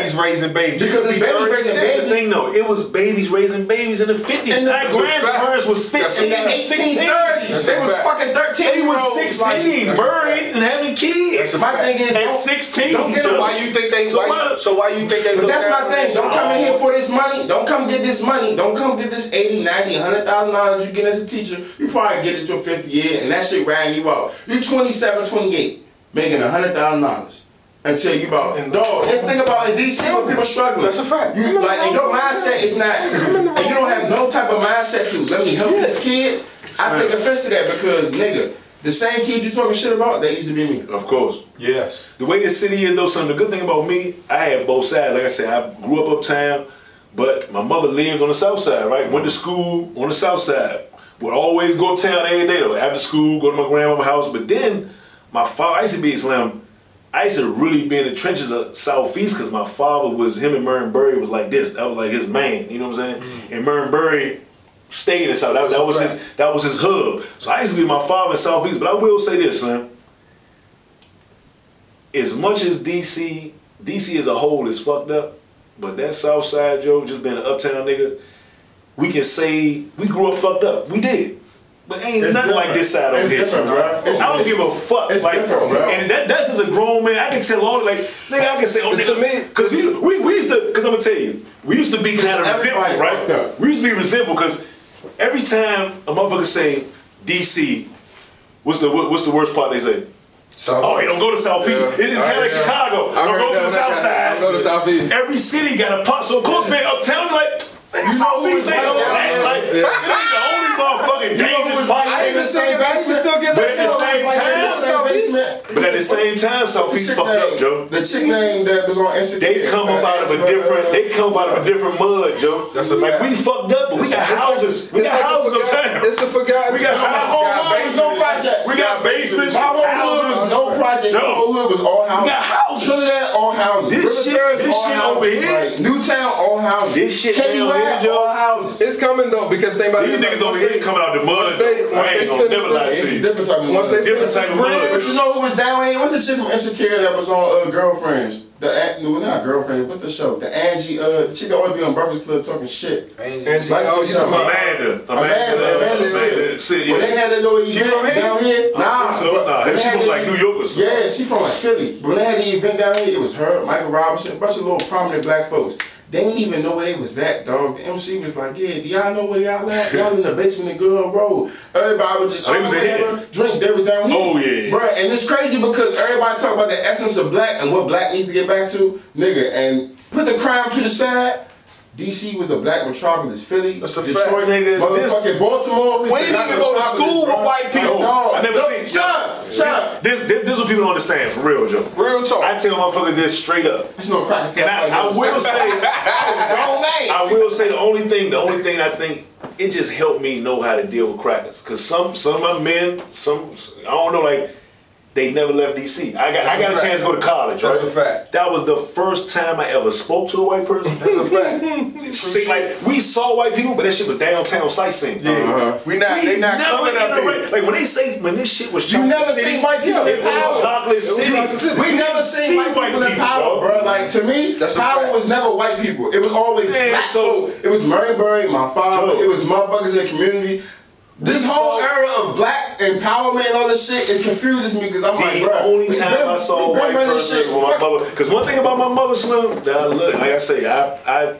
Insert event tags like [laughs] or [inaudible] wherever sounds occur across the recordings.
babies raising babies. Because it's You could be babies raising babies. That's the thing though. It was babies raising babies in the 50s. In the- My grandparents was 15 In the 1830s, they was fucking 13 They was 16, Like, married and having kids. my thing is, At 16. don't get so Why you think they? So why, so why you think they? But that's my thing. Don't come in here for this money. Don't come get this money. Don't come get this 80, 90, 100,000 dollars you get as a teacher. You probably get it to a fifth year and that shit ran you out. You're 27, 28, making $100,000 until you about, dog, let's think about in DC when people struggling. That's a fact. You, like, and your mindset is not, and you don't have no type of mindset to, let me help these kids. I take offense to that because, nigga, the same kids you talking shit about, they used to be me. Of course. Yes. The way this city is, though, son, the good thing about me, I had both sides. Like I said, I grew up uptown, but my mother lived on the south side, right? Went to school on the south side. Would always go uptown every day, though. After school, go to my grandmama's house. But then, my father, I used to be Slim. I used to really be in the trenches of Southeast because my father was, him and Marion Barry was like this. That was like his man, you know what I'm saying? And Marion Barry stayed in South. That, that was his that was his hub. So I used to be my father in Southeast. But I will say this, son as much as DC, DC as a whole is fucked up, but that South Side Joe, just being an uptown nigga, we can say we grew up fucked up. We did. But ain't It's nothing like this side It's over here. different, bro. It's- I don't give a fuck. it's like, different, bro. And that, that's as a grown man. I can tell all like nigga. I can say, oh But to nigga, me- because we, we we used to. Because I'm gonna tell you, we used to be kind of resentful, right? up. We used to be resentful because every time a motherfucker say DC, what's the what- what's the worst part they say? Oh, hey, don't go to Southeast. Yeah. It is kind of like. Chicago. I Don't heard go to that the when I South got- Side. don't go to Southeast. Every city got a pot. So of course, man, uptown like. You know who Southeast was ain't right gonna down act there? like it ain't the only motherfucking You know who dangerous was part. right in the same basement? still get But at the same Right in the time, same but at the same time, The Southeast fucked up, Joe. The chick name that was on Instagram. They come up out of a different. They come out of a different mud, Joe. That's a like fact. we fucked up, but we got houses. We got houses uptown. It's a forgotten. We got My whole hood was no projects. We got basements. My whole hood was houses. no projects. My whole hood was all houses. We got houses. Trinidad, all houses. This shit- this shit over here- Like, Newtown, all houses. This shit Kenny down here, Webb, Joe. all houses. It's coming though because think about These it. niggas over here coming out the mud. Once they- though. once I they ain't gonna finish never lie this- to It's a different type of Once they mud. Different type of bridge, mud. But you know who was down here? What's the chick from Insecure that was on uh, Girlfriends? The An- no, not Girlfriends. What the show? The Angie. Uh, the chick that always be on Breakfast Club talking shit. Angie, Like oh, you talking about? Amanda. Amanda, Amanda Seales. Sid, When they had that little She event from here? down here, I nah, think so. Nah, when they she from like New York or something. Yeah, she from like Philly. But when they had the event down here, it was her, Michael Robinson, a bunch of little prominent black folks. They didn't even know where they was at, dog. The MC was like, "Yeah, do y'all know where y'all at? Y'all in the basement of Good Road." Everybody was just, Oh, they was whatever, drinks. They was down here. Oh, yeah. Bruh, and it's crazy because everybody talk about the essence of black and what black needs to get back to, nigga. And put the crime to the side. DC was a black metropolis. Philly, That's a Detroit, fact, nigga. motherfucking This- Baltimore. We didn't even go to school with white people. No, I never no, seen. Son, son. This, this, this is what people don't understand for real, Joe. Real talk. I tell my motherfuckers this straight up. It's no practice. And I, I will say, [laughs] I will say the only thing, the only thing I think it just helped me know how to deal with crackers. Cause some some of my men, some I don't know, like they never left DC. I got I got a a chance to go to college, That's right? a fact. That was the first time I ever spoke to a white person. That's a fact. [laughs] See, like we saw white people, but that shit was downtown sightseeing. Yeah. Uh-huh. We not. We They not coming up interact- here. Like when they say when this shit was You Chocolate never City, seen white people in power. Chocolate City. City. We never seen white people in power, bro. Like to me, That's power was never white people. It was always Man, black so- It was Marion Barry, my father. Joe. It was motherfuckers in the community. This We whole era of black empowerment and all this shit, it confuses me because I'm like, The bro. only we time been- I saw a we white person shit. was my mother. Because one thing about my mother, Slim, that I look, like I say, I, I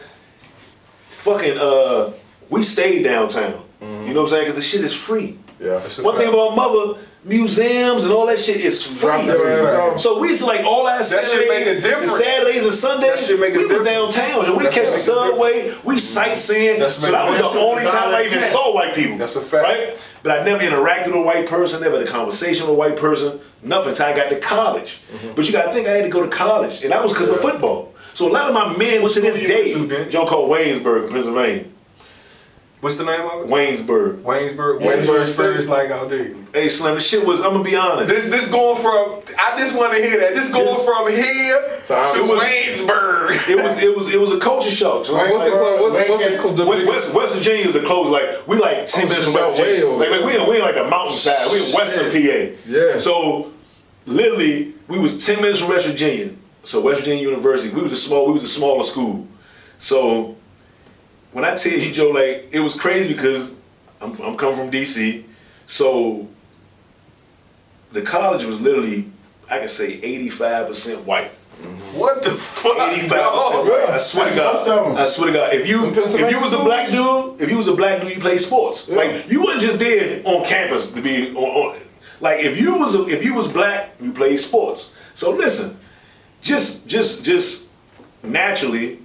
fucking, uh, we stayed downtown. You know what I'm saying? Because the shit is free. Yeah, it's a One thing about mother, museums and all that shit is free. Drop their ass. So we used to like all our shit Saturdays, make a and difference. Saturdays and Sundays. That shit make a we was difference. downtown. So we That's catch the make a subway. We sightseeing. That's so that was the only time I even saw white people. That's a fact. Right? But I never interacted with a white person. Never had a conversation with a white person. Nothing until I got to college. Mm-hmm. But you got to think I had to go to college, and that was because of football. So a lot of my men to this school you day, went to, Ben? John called Waynesburg, Pennsylvania. What's the name of it? Waynesburg. Waynesburg. Waynesburg Waynesburg State. is like out there. Hey Slim, the shit was. I'm gonna be honest. This this going from. I just want to hear that. This going This- from here To to Waynesburg. It was it was it was a culture shock. So Waynesburg. What's the club? What's, what's the, Lincoln. the West, biggest? West, West Virginia is a close. Like we like oh, ten minutes from so West way Virginia. over Like, like we in, we in like the mountainside. We in Western PA. Yeah. So literally, we was ten minutes from West Virginia. so West Virginia University, we was a small, we was a smaller school. So when I tell you, Joe, like it was crazy because I'm, I'm coming from DC, so the college was literally, I could say, 85% white. Mm-hmm. What the fuck? 85% dog? white. I swear to That's most of God. 'em. I swear to God. If you if you was a black dude, if you was a black dude, you played sports. Like you wasn't just there on campus to be on, on like if you was a, if you was black, you played sports. So listen, just just just naturally,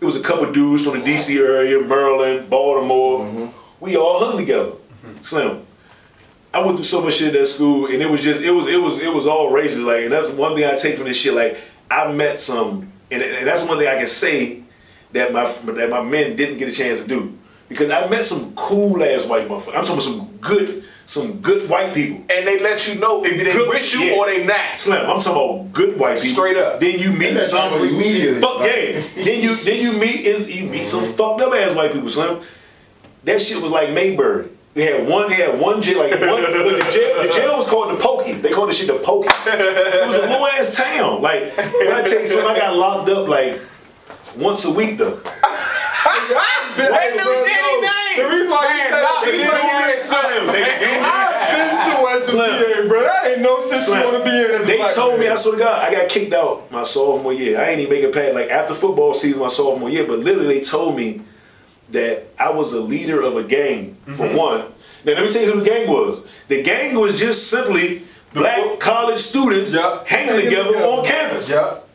it was a couple dudes from the DC area, Maryland, Baltimore. Mm-hmm. We all hung together. Mm-hmm. Slim. I went through so much shit at that school, and it was just it was it was it was all racist. Like, and that's one thing I take from this shit. Like, I met some, and, and that's one thing I can say that my that my men didn't get a chance to do because I met some cool ass white motherfuckers. I'm talking about some good some good white people. And they let you know if they Good- with you yeah. or they not. Slim, I'm talking about good white people. Straight up. Then you meet They some you immediately. Fuck Like- yeah. then you then you meet is you meet some mm-hmm. fucked up ass white people, Slim. That shit was like Mayberry. They had one, they had one jail, like one, [laughs] but the jail, the jail was called the Pokey. They called the shit the Pokey. It was a low ass town. Like, when I tell you something, I got locked up like once a week though. They knew Diddy name. The reason why you said lock that, me the reason why you said Slim, they- they- I've been to Western Slim. PA, bro. That ain't no shit you want to be in as a They black told me. I swear to God, I got kicked out my sophomore year. I ain't even make a past like after football season my sophomore year, but literally they told me that I was a leader of a gang for Mm-hmm. one. Now let me tell you who the gang was. The gang was just simply black college students Yup. hanging Hanging together together. on campus. Yep.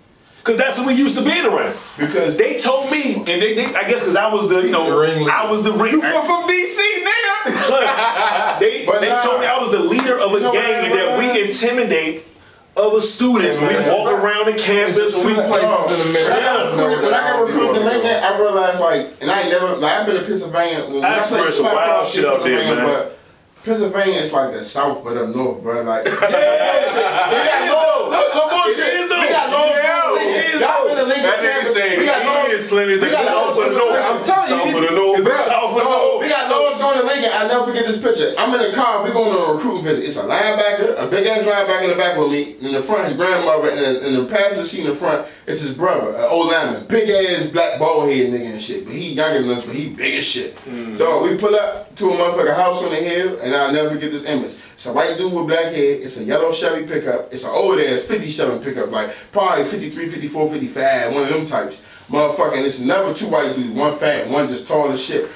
Cause that's what we used to being around. Because They told me, and they, they I guess because I was the, you know, The. I was the ring. You from, from DC, nigga. Son, they [laughs] But they nah. told me I was the leader of a You know gang what, and that man? we intimidate other students when we man. walk around the campus. It's we, two places Oh, in When I America. got recruited, when I got recruited to Lincoln, I realized like, and I ain't never like I've been to Pennsylvania. When I I played experienced some slap wild shit out there, Pennsylvania, man. But Pennsylvania is like the South, but up north, bro. Like, [laughs] we got laws. No, no bullshit. It is. We got laws Yeah, going to it Lincoln. is, Y'all been to Lincoln That nigga saying We got is Slim, We the South the North. I'm telling you, South the North. South of the North. we got Lois going to Lincoln. I'll never forget this picture. I'm in the car. We're going on a recruiting visit. It's a linebacker, a big ass linebacker in the back with me. In the front, his grandmother. And in, in the passenger seat in the front, it's his brother, an old lineman. Big ass black bald head nigga and shit. But he younger than us, but he big as shit. Mm. Dog, we pull up to a motherfucker house on the hill, and I'll never forget this image. It's a white dude with black hair. It's a yellow Chevy pickup. It's an old ass 57 pickup, like probably 53, 54, 55, one of them types. Motherfucking, it's another two white dudes, one fat one just tall as shit.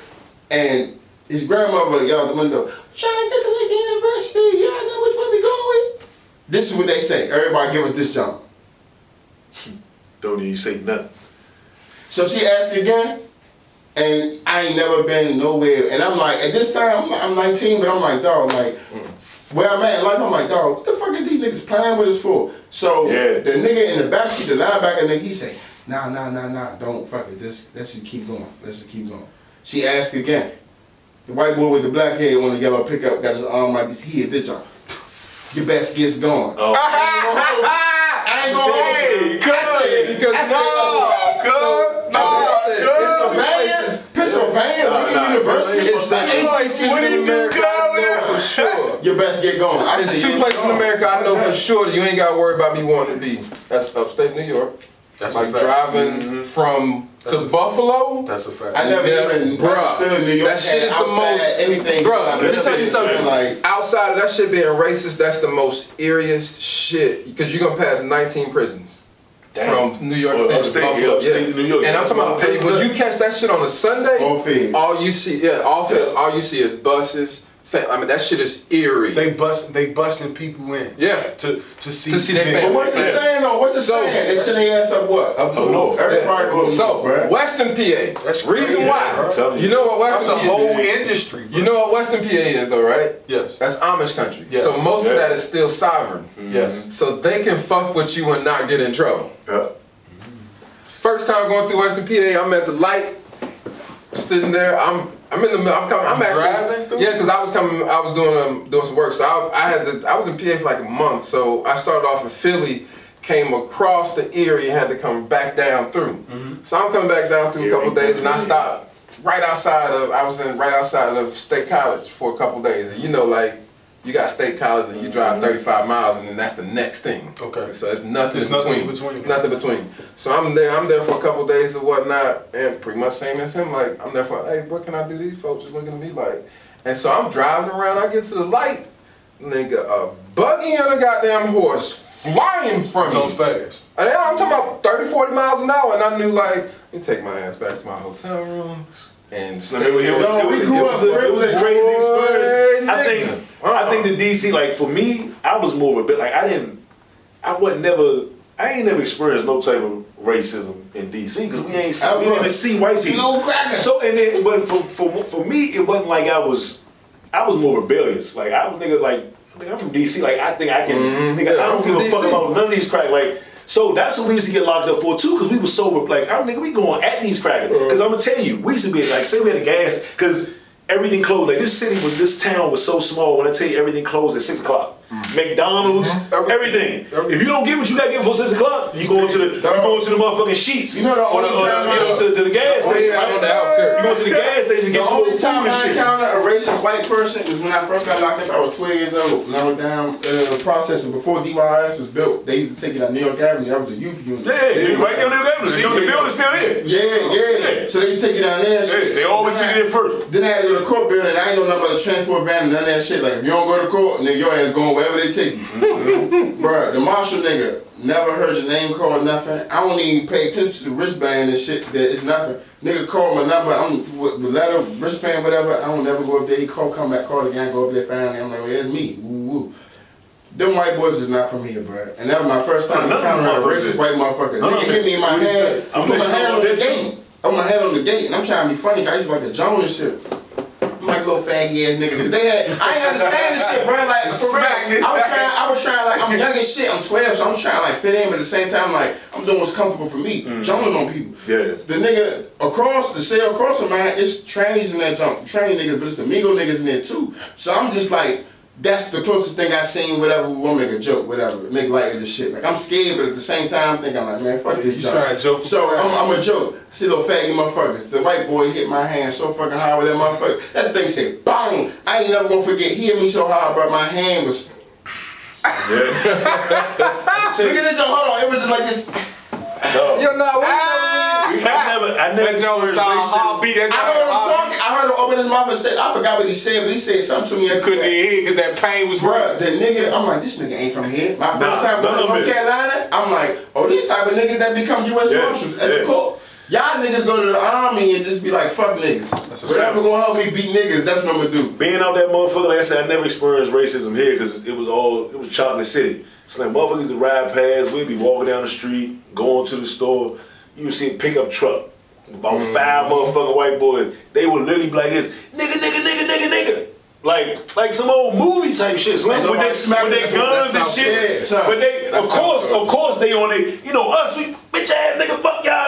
And his grandmother yelled out the window, I'm trying to get to Lincoln University, y'all know which way we going? This is what they say. Everybody give us this jump. [laughs] Don't even say nothing. So she asked again, and I ain't never been nowhere. And I'm like, at this time, I'm, I'm 19, but I'm like, dog, like, where I'm at in life, I'm like, dog, what the fuck are these niggas playing with us for? So Yeah. the nigga in the backseat, the linebacker nigga, he say, nah, nah, nah, nah, don't fuck it. This, let's just keep going. Let's just keep going. She asked again. The white boy with the black hair on the yellow pickup got his arm like this. He hit this jump. Your best gets gone. Oh. [laughs] I ain't gonna hold Hey, you. I said, because I said, No, good. No, Pennsylvania, Pennsylvania, Nah, Lincoln nah, University. It's the two places What do you in do, America I know for sure. You best get going. I There's said, two places in. America I know for sure that you ain't got to worry about me wanting to be. That's upstate New York. That's a like fact. driving mm-hmm. from That's to a- Buffalo. That's a fact. I never Yeah, even bruh, understood New York that shit is the most- anything. Bro, I've let me tell you something. Like, Outside of that shit being racist, that's the most eeriest shit. Because you're gonna pass 19 prisons Damn. from New York Well, State upstate- to Buffalo. yeah, upstate New York. And I'm talking about hey, when you catch that shit on a Sunday, all feds. all you see, yeah, all feds, Yeah. all you see is buses. Fa- I mean, that shit is eerie. They bust they busting people in. Yeah. To to see To see their niggas. family. But what's the Yeah. stand though? What's the So- stand? They send their ass up what? Up north. north. Everybody Yeah. goes so, north. Western PA. That's Reason crazy, why. bro. I'm telling You know what That's Western a PA whole is? industry. Bro. You know what Western PA is though, right? Yes. That's Amish country. Yes. So most of that is still sovereign. Mm-hmm. Yes. So they can fuck with you and not get in trouble. Yeah. First time going through Western PA, I'm at the light, sitting there. I'm I'm in the middle. I'm coming. I'm actually Driving through? yeah, because I was coming. I was doing um, doing some work. So I, I had to. I was in PA for like a month. So I started off in Philly, came across the Erie, and had to come back down through. Mm-hmm. So I'm coming back down through a couple days, and I stopped right outside of. I was in right outside of State College for a couple days, and you know, like you got state college and you drive mm-hmm. 35 miles and then that's the next thing. Okay. So it's nothing There's in nothing between. Nothing between. So I'm there. I'm there for a couple days or whatnot, and pretty much same as him. Like I'm there for, hey, what can I do? These folks just looking at me like, and so I'm driving around. I get to the light, nigga, a buggy and a goddamn horse flying from me. fast. Uh, and I'm talking about 30, 40 miles an hour, and I knew like, let me take my ass back to my hotel room and So it it No, it we grew it was a, up it was a crazy experience. I think. I think the DC like for me, I was more of a bit like I didn't I wasn't never I ain't never experienced no type of racism in DC because we ain't see, we didn't even see white people. No cracker. So and then but for, for for me it wasn't like I was I was more rebellious. Like I was nigga like nigga, I'm from DC. Like I think I can Mhm. nigga Yeah, I I'm don't give a fuck about none of these crack like. So that's what we used to get locked up for too, because we were sober. Like, I'm nigga, we going at these crackers. Uh. Because I'm gonna tell you, we used to be like, say we had a gas, because everything closed. Like this city was, this town was so small. When I tell you everything closed at six o'clock, McDonald's, everything. If you don't get what you gotta get before six o'clock, you going to the, you going to the motherfucking sheets. You know the only or the- time you know, I- to, to the gas Oh, station. yeah, right? on the outskirts. You go to the gas station, The get you only little time and I shit. encountered a racist white person was when I first got locked up. I was 12 years old. And I was down uh, processing before DYS was built. They used to take it at New York Avenue. That was the youth unit. Yeah, you right there on the avenue. The the building's still there. Yeah, yeah. So they used to take it down there. and Yeah, they always then took it in first. Then I had to go to court building. I ain't know nothing about the transport van and none of that shit. Like if you don't go to court, nigga, your ass going wherever they take you. Mm-hmm. Bruh, the marshal nigga never heard your name called nothing. I don't even pay attention to the wristband and shit. That it's nothing. Nigga called my number. I'm with, letter, wristband, whatever. I don't never go up there. He call, come back, call again, go up there, family. I'm like, oh, well, it's me. Woo woo. Them white boys is not from here, bruh. And that was my first time None of them encountering a racist is. white motherfucker. None Nigga hit me in my What you hand. say? I'm Put my hand on the gate. I'm my hand on the gate, and I'm trying to be funny. 'cause I used to like the Joan and shit. Little faggy ass nigga. They had, I ain't understand this shit, bro. Like for real, I was trying. I was trying like I'm young as shit. I'm 12, so I'm trying like fit in, but at the same time, like I'm doing what's comfortable for me. Mm. Joning on people. Yeah. The nigga across the cell across from mine, it's trannies in that jump, tranny niggas, but it's the Migo niggas in there too. So I'm just like. That's the closest thing I seen. Whatever we want to make a joke, whatever, make light of this shit. Like I'm scared, but at the same time, I'm thinking like, man, fuck this You joke. trying to joke So. I'm, I'm a joke. I See little faggy motherfuckers. The white boy hit my hand so fucking hard with that motherfucker. That thing said, bang! I ain't never gonna forget. He hit me so hard, bro. My hand was. [laughs] Look at this, hold on. It was just like this. No. Yo, nah, what Ah! I never, I never That Joe experienced style racism. heartbeat. That I heard him Joe talking. I heard him open his mouth and say, I forgot what he said, but he said something to me. after couldn't hear because that pain was real. The nigga, I'm like, this nigga ain't from here. My first Nah, time going to North. Carolina, I'm like, oh, these type of niggas that become U.S. Yeah, Marshals at yeah. the court. Y'all niggas go to the army and just be like, fuck niggas. Whatever gonna help me beat niggas, that's what I'm gonna do. Being out that motherfucker, like I said, I never experienced racism here because it was all, it was chocolate city. It's like motherfuckers that ride past, we'd be walking down the street, going to the store, you would see a pickup truck. About five motherfucking white boys. They would literally be like this, nigga, nigga, nigga, nigga, nigga. Like, like some old movie type shit. Slim, Ain't with their, with their guns and shit. But they, of course, of course, they on it. You know, us, we bitch ass nigga, fuck y'all.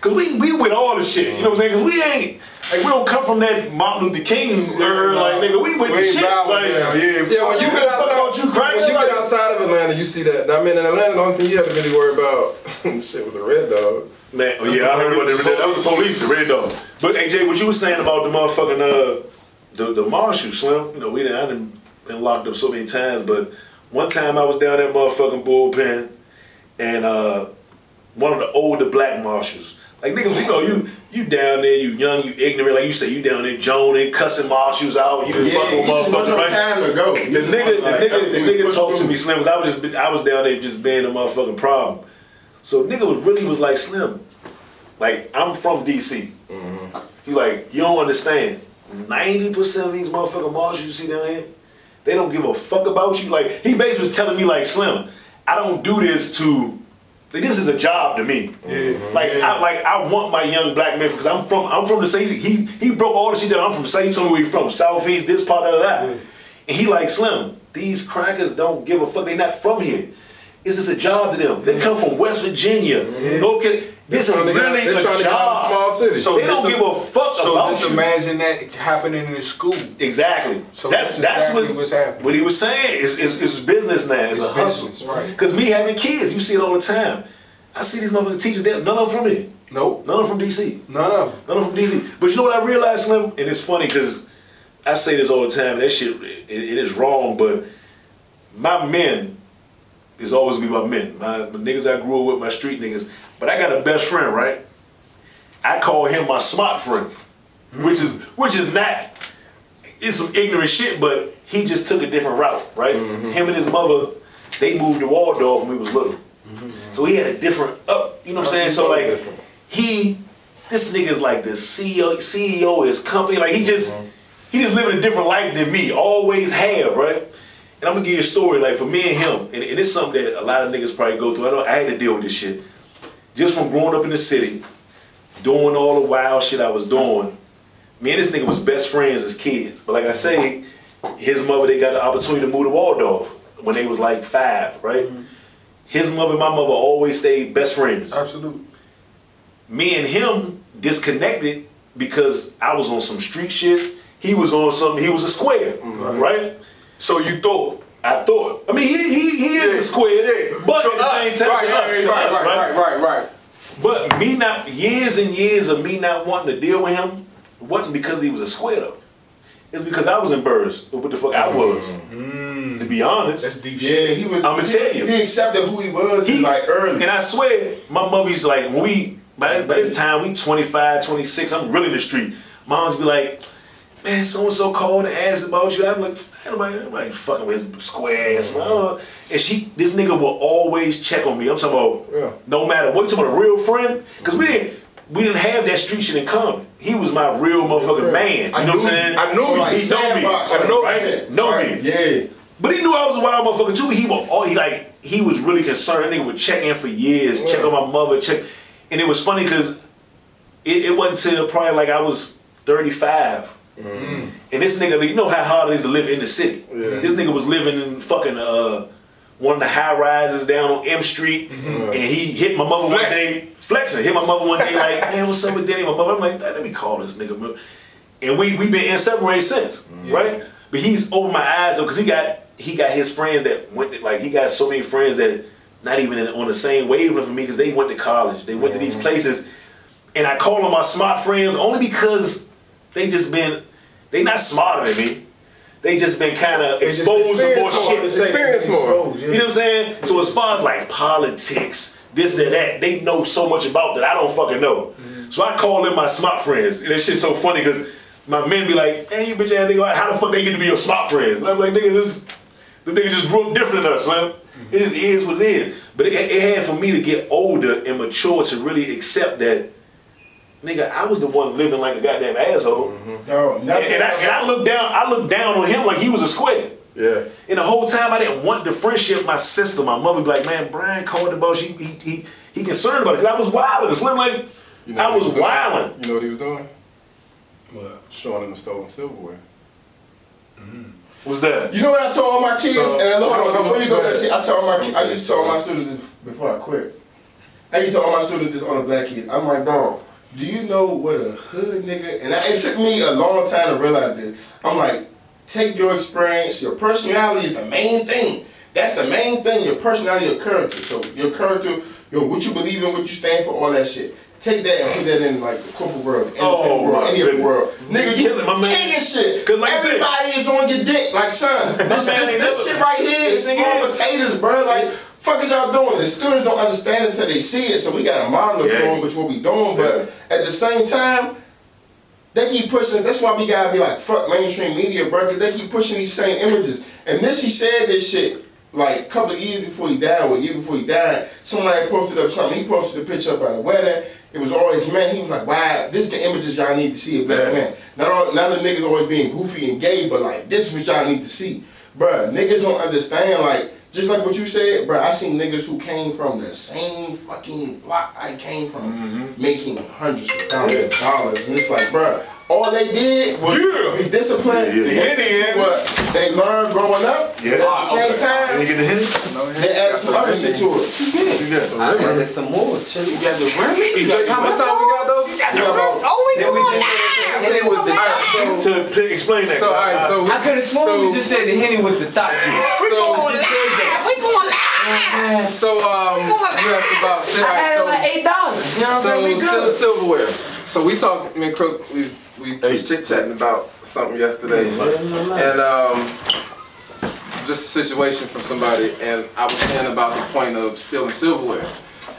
Cause we we with all the shit. You know what I'm saying? Cause we ain't like we don't come from that Martin Luther King era. Like nigga, we with We the shit. vibe with Like them, yeah. Yeah, when you Fuck get about outside, you crack when you like- get outside of Atlanta, you see that. I mean, in Atlanta, the only thing you have to really worry about [laughs] shit with the red dogs. Man, oh yeah, I heard about the, Red dogs. that was the police, the red dog. But AJ, what you was saying about the motherfucking uh the the marshal slim, you know, we done I done been locked up so many times, but one time I was down that motherfucking bullpen and uh one of the older black marshals. Like niggas, we know you you down there, you young, you ignorant, like you say you down there joning, cussing marshals out, you just Yeah, fucking with you just want motherfuckers, right? time to go. The nigga, want, the like, nigga, the nigga talked to me, Slim. 'cause I was just, I was down there just being a motherfucking problem. So nigga was really was like Slim, like I'm from DC. Mm-hmm. He's like, you don't understand. Ninety percent of these motherfucking marshals you see down here, they don't give a fuck about you. Like he basically was telling me like Slim, I don't do this to. Like, this is a job to me. Mm-hmm. Like I like I want my young black man because I'm from I'm from the city. He he broke all the shit down. I'm from Say told me where you from, Southeast, this part of that. And he like Slim. These crackers don't give a fuck. They not from here. It's just a job to them. They come from West Virginia, North Carolina. This is trying get out- really they're a trying to get out job. small cities. So they don't this give a fuck So about just you. imagine that happening in the school. Exactly. So that's that's that's exactly what, what's happening. what he was saying. Is is is business now. It's, It's a hustle. right. Because me having kids, you see it all the time. I see these motherfucking teachers. They, none of them from here. Nope. None of them from DC. None of them. None of them from DC. But you know what I realized, Slim? And it's funny because I say this all the time. That shit, it, it is wrong. But my men is always gonna be my men. My, my niggas I grew up with, my street niggas. But I got a best friend, right? I call him my smart friend, hmm. which is which is not. It's some ignorant shit, but he just took a different route, right? Mm-hmm. Him and his mother, they moved to Waldorf when we was little. Mm-hmm. So he had a different up, you know what I'm saying? So like different. he this nigga's like the CEO CEO of his company. Like he just mm-hmm. he just living a different life than me. Always have, right? And I'm gonna give you a story, like for me and him, and, and it's something that a lot of niggas probably go through. I know I had to deal with this shit. Just from growing up in the city, doing all the wild shit I was doing. Me and this nigga was best friends as kids. But like I say, his mother, they got the opportunity to move to Waldorf when they was like five, right? Mm-hmm. His mother and my mother always stayed best friends Absolutely. me and him disconnected because I was on some street shit. He was on something. He was a square, mm-hmm. right? So you thought. I thought. I mean, he he, he is a square, but To at the same time, right, to right, us, right, right, right, right, right. But me not years and years of me not wanting to deal with him wasn't because he was a square though. It's because I was embarrassed of what the fuck I mm-hmm. was. To be honest, That's deep shit. Yeah, he was. I'ma tell you. He accepted who he was He- like early. And I swear, my mother's like, when we, by this, by this time, we 25, 26, I'm really in the street. Moms be like, man, so and so called and asked about you. I'm like, nobody, nobody fucking with his square ass, man. Uh, And she, this nigga will always check on me. I'm talking about, Yeah. no matter what, you talking about a real friend? Because we didn't, we didn't have that street shit in common. He was my real motherfucking man. You I know what I'm saying? I knew like he know me. I know, right? right? Know me. Yeah. But he knew I was a wild motherfucker too. He was all he like he was really concerned. Nigga would check in for years, check on my mother, check. And it was funny because it, it wasn't until probably like I was 35. Mm. And this nigga, you know how hard it is to live in the city. Yeah. This nigga was living in fucking uh one of the high rises down on M Street, mm-hmm. and he hit my mother one day, flexing. Hit my mother one day like, man, what's up with Danny? My mother, I'm like, let me call this nigga. And we we been inseparable since, mm. right? But he's opened my eyes up because he got he got his friends that went to, like he got so many friends that not even in, on the same wavelength with me because they went to college, they went to these mm. places, and I call them my smart friends only because they just been they not smarter than me. They just been kind of exposed to more experience shit. more. Experience more. You know what I'm saying? So as far as like politics, this, that, that, they know so much about that I don't fucking know. Mm-hmm. So I call them my smart friends. And that shit's so funny because my men be like, hey, you bitch ass nigga, how the fuck they get to be your smart friends? And I'm like, niggas, this, the nigga just grew up different than us, son. Mm-hmm. It just is what it is. But it, it had for me to get older and mature to really accept that, nigga, I was the one living like a goddamn asshole. Dog, And, nothing and I, and I looked down, I looked down on him like he was a square. Yeah. And the whole time I didn't want the friendship. My sister, my mother, be like, man, Brian called about you. He he he concerned about it because I was wilding. Slim like You know I what he was doing? wilding. You know what he was doing? What? Showing them the stolen silverware. Mm-hmm. Was that? You know what I told all my kids? So- and hold on, Go before you go, ahead. let's I tell all my kids, I used to tell all my students before I quit. I used to tell all my students this on the black kids. I'm like, dog, do you know what a hood nigga? And I, it took me a long time to realize this. I'm like, take your experience, your personality is the main thing. That's the main thing, your personality, your character. So your character, your what you believe in, what you stand for, all that shit. Take that and put that in like the corporate world, the Oh, world, any other goodness. world. Nigga, you Killing my man. king and shit. 'Cause like said- Everybody is on your dick. Like, son, [laughs] this, man this, this shit right here is This small potatoes, bro. Like, fuck is y'all doing? The students don't understand until they see it, so we gotta model it Yeah. for them, which what we doing. But at the same time, they keep pushing. That's why we gotta be like, fuck mainstream media, bro, because they keep pushing these same images. And this, he said this shit like a couple of years before he died, or a year before he died. Somebody posted up something. He posted a picture up at a wedding. It was always men. He was like, wow, this is the images y'all need to see of black Yeah. men. Not all, not the niggas always being goofy and gay, but like, this is what y'all need to see. Bruh, niggas don't understand, like, just like what you said, bro, I seen niggas who came from the same fucking block I came from, making hundreds of thousands of dollars. And it's like, bro, all they did was Yeah. be disciplined, Yeah, yeah. listen to what they learned growing up, Yeah. but at the Ah, same okay. Did time, you get the hint? they add some other shit to it. I added some more. You got the Remy? Jake, how much time we got though? You know, about- Then we just and it was the thought So, To, to explain that. so all right, so I could have sworn [laughs] so, we just said the henny with the thought juice. so, so um, you asked about I had it like so eight dollars. You know what I'm saying? so We sil- silverware. So we talk, me and Crook, we we was chit chatting about something yesterday, and um, just a situation from somebody, and I was saying about the point of stealing silverware.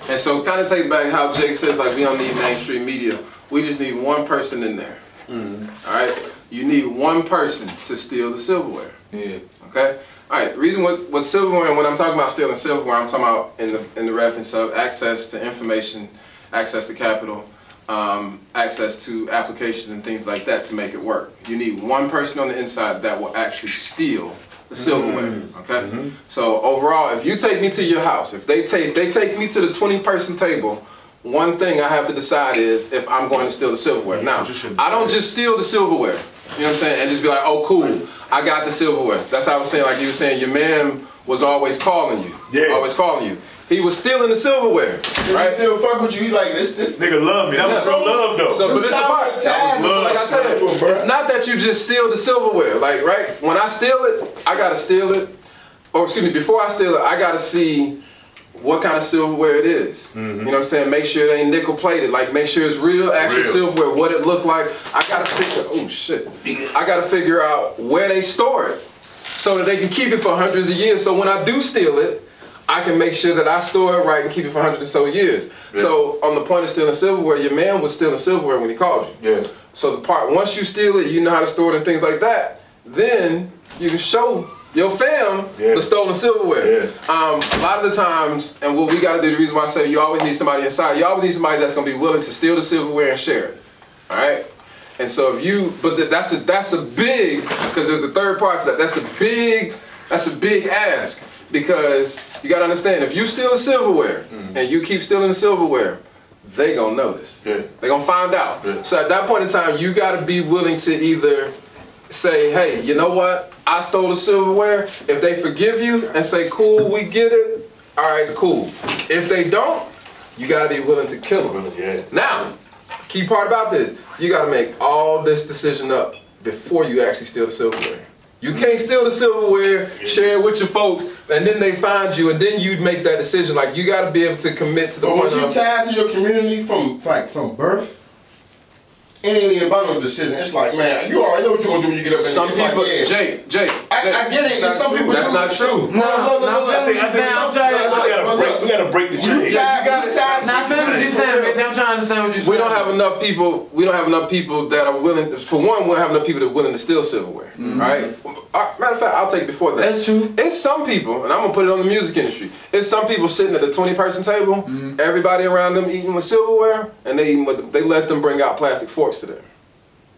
And so, kind of take back how Jake says, like, we don't need mainstream media. We just need one person in there. Mm-hmm. All right? You need one person to steal the silverware. Yeah. Okay? All right, the reason what, what silverware, and when I'm talking about stealing silverware, I'm talking about in the, in the reference of access to information, access to capital, um, access to applications and things like that to make it work. You need one person on the inside that will actually steal the mm-hmm. silverware. Okay? Mm-hmm. So overall, if you take me to your house, if they take they take me to the 20 person table, one thing I have to decide is if I'm going to steal the silverware. Now, I don't just steal the silverware. You know what I'm saying? And just be like, oh cool, I got the silverware. That's how I was saying, like you were saying, your man was always calling you. Yeah. Always calling you. He was stealing the silverware. Right? Right? still fuck with you. He like this. This. Nigga love me. That was Yeah. some love though. So, but Them this is the part. with time, love, Like I said, bro. it's not that you just steal the silverware. Like, right? When I steal it, I gotta steal it. Or excuse me, before I steal it, I gotta see what kind of silverware it is. You know what I'm saying? Make sure it ain't nickel plated. Like, make sure it's real, actual Real. silverware. What it looked like. I gotta figure. Oh shit! I gotta figure out where they store it, so that they can keep it for hundreds of years. So when I do steal it. I can make sure that I store it right and keep it for hundreds and so years. So on the point of stealing silverware, your man was stealing silverware when he called you. Yeah. So the part once you steal it, you know how to store it and things like that. Then you can show your fam Yeah. the stolen silverware. Yeah. Um, a lot of the times, and what we got to do, the reason why I say you always need somebody inside. You always need somebody that's gonna be willing to steal the silverware and share it. All right. And so if you, but th- that's a that's a big because there's a third part to that. That's a big that's a big ask because you gotta understand if you steal silverware and you keep stealing the silverware, they gonna notice. Yeah. They gonna find out. Yeah. So at that point in time, you gotta be willing to either say, hey, you know what? I stole the silverware. If they forgive you and say, cool, we get it, all right, cool. If they don't, you gotta be willing to kill them. Yeah. Now, key part about this, you gotta make all this decision up before you actually steal the silverware. You can't steal the silverware, share it with your folks, and then they find you, and then you'd make that decision. Like you gotta be able to commit to the But once you tied to your community from like from birth, it ain't even about no decision. It's like, man, you already know what you're gonna do when you get up in some there. People, like, yeah. Jake, Jake, I, Jake, I get it. And some people That's do. not true. No, no, no, no, no. I think- I think some- some- no, we look, gotta but break. look, We gotta break the You chain. tied, got you it. tied. Now, fam, what you saying, I'm trying to understand what you're saying. We don't have enough people. We don't have enough people that are willing. For one, we don't have enough people that are willing to steal silverware. Right. Uh, matter of fact, I'll take it before that. That's true. It's some people, and I'm gonna put it on the music industry. It's some people sitting at the 20 person table, everybody around them eating with silverware, and they they let them bring out plastic forks to them.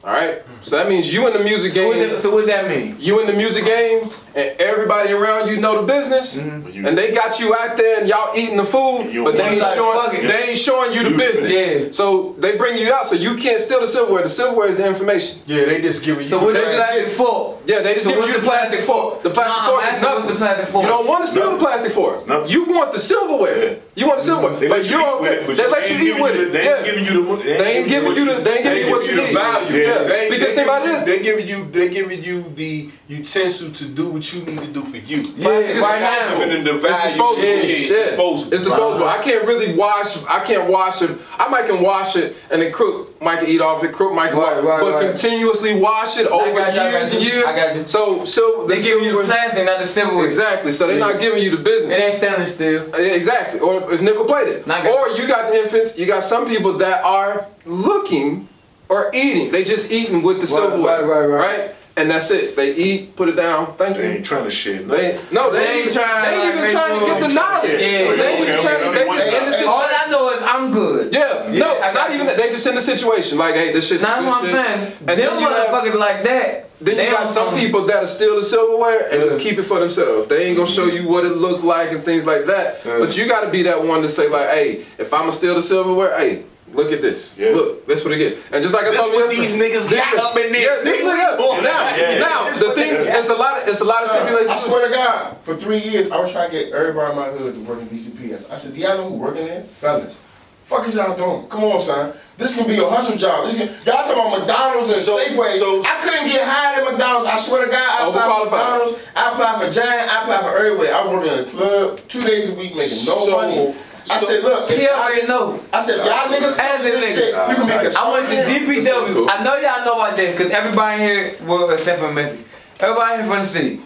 All right. So that means you in the music So what, game. that, so what does that mean? You in the music game, and everybody around you know the business, mm-hmm. You- and they got you out there, and y'all eating the food, but they ain't like, showing they ain't showing you the business. business. Yeah. So they bring you out, so you can't steal the silverware. The silverware is the information. Yeah, they just giving you. So what They the plastic fork? Yeah, they just So give you the plastic fork. The plastic Nah, fork is nothing. what's the plastic fork? You don't want to steal the plastic fork. Nothing. You want the silverware. Yeah. You want the silverware, They but let you you eat don't. with it, They let you ain't eat giving with you it. the- They ain't giving you the. They ain't giving you the. They ain't giving you what you you need. The value. Yeah. They, Because they think about you, this. they giving you they giving you the utensil to do what you need to do for you. Plastic is right now. disposable. The It's disposable. yeah, it's disposable. It's disposable. I can't really wash. I can't wash it. I might can wash it, and then Crook might can eat off it. Crook might can Right, wash, right, but right. continuously wash it over got years and years. I got you. So, so They give you the plastic, not the silverware. Exactly. So they're not giving you the business. It ain't stainless steel. Exactly. Or it's nickel plated. Or you got the infants. You got some people that are looking or eating. They just eating with the silverware. right, right, right. And that's it. They eat, put it down. Thank They you. ain't trying to shit. They no, they, They ain't ain't even trying to, They ain't like, even make trying to get the knowledge. Yeah, they ain't even trying They just in the situation. All. I know is I'm good. Yeah, Yeah, no, I not you. even that. They just in the situation. Like, hey, this shit's Now good that's what I'm shit. saying. And Them then you have- motherfuckers like that. Then they you got some some- people that'll steal the silverware and just keep it for themselves. They ain't gonna show you what it looked like and things like that. Yeah. But you gotta be that one to say like, hey, if I'ma steal the silverware, hey, look at this. Yeah. Look, this what it get. And just like I This told you what yesterday- these niggas got up in there. Yeah, this They nigga. was- Now, Yeah. now the thing, it's a lot. Of, it's a lot of Son, I stipulations. swear to God, for three years, I was trying to get everybody in my hood to work in DCP. I said, do y'all know who working there? Fellas. Fuck is y'all doing? Come on, son. This can be a hustle job. This can, y'all talking about McDonald's and So- Safeway. so- I couldn't get hired at McDonald's. I swear to God, I oh, applied for McDonald's. I applied for Giant. I applied for everywhere. I worked in a club two days a week making no So- money. I so- said, look, if He y'all- already know. I said, y'all niggas As come a this nigga. shit, you can be I went to custodian. DPW. I know y'all know about this because everybody here, well, except for Messi, everybody here from the city.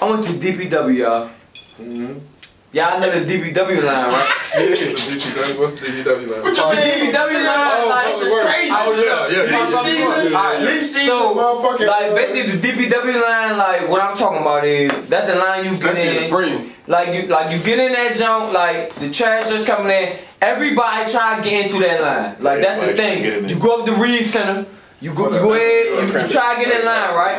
I went to DPW, y'all. Y'all know the DPW line, right? [laughs] Yeah, the DPW, what's the DPW line? What you oh, mean? DPW line, Oh, like- that crazy. Oh, yeah, yeah, Leaf yeah. season, Alright, leaf season, so, motherfucking. Like basically the DPW line, like what I'm talking about is that the line you get in the spring. Like you, like you get in that junk, like the trash is coming in. Everybody try to get into that line. Like that's the Everybody try to thing. get in there. You go up to Reeves Center. You go, you go ahead. You try to get in line, right?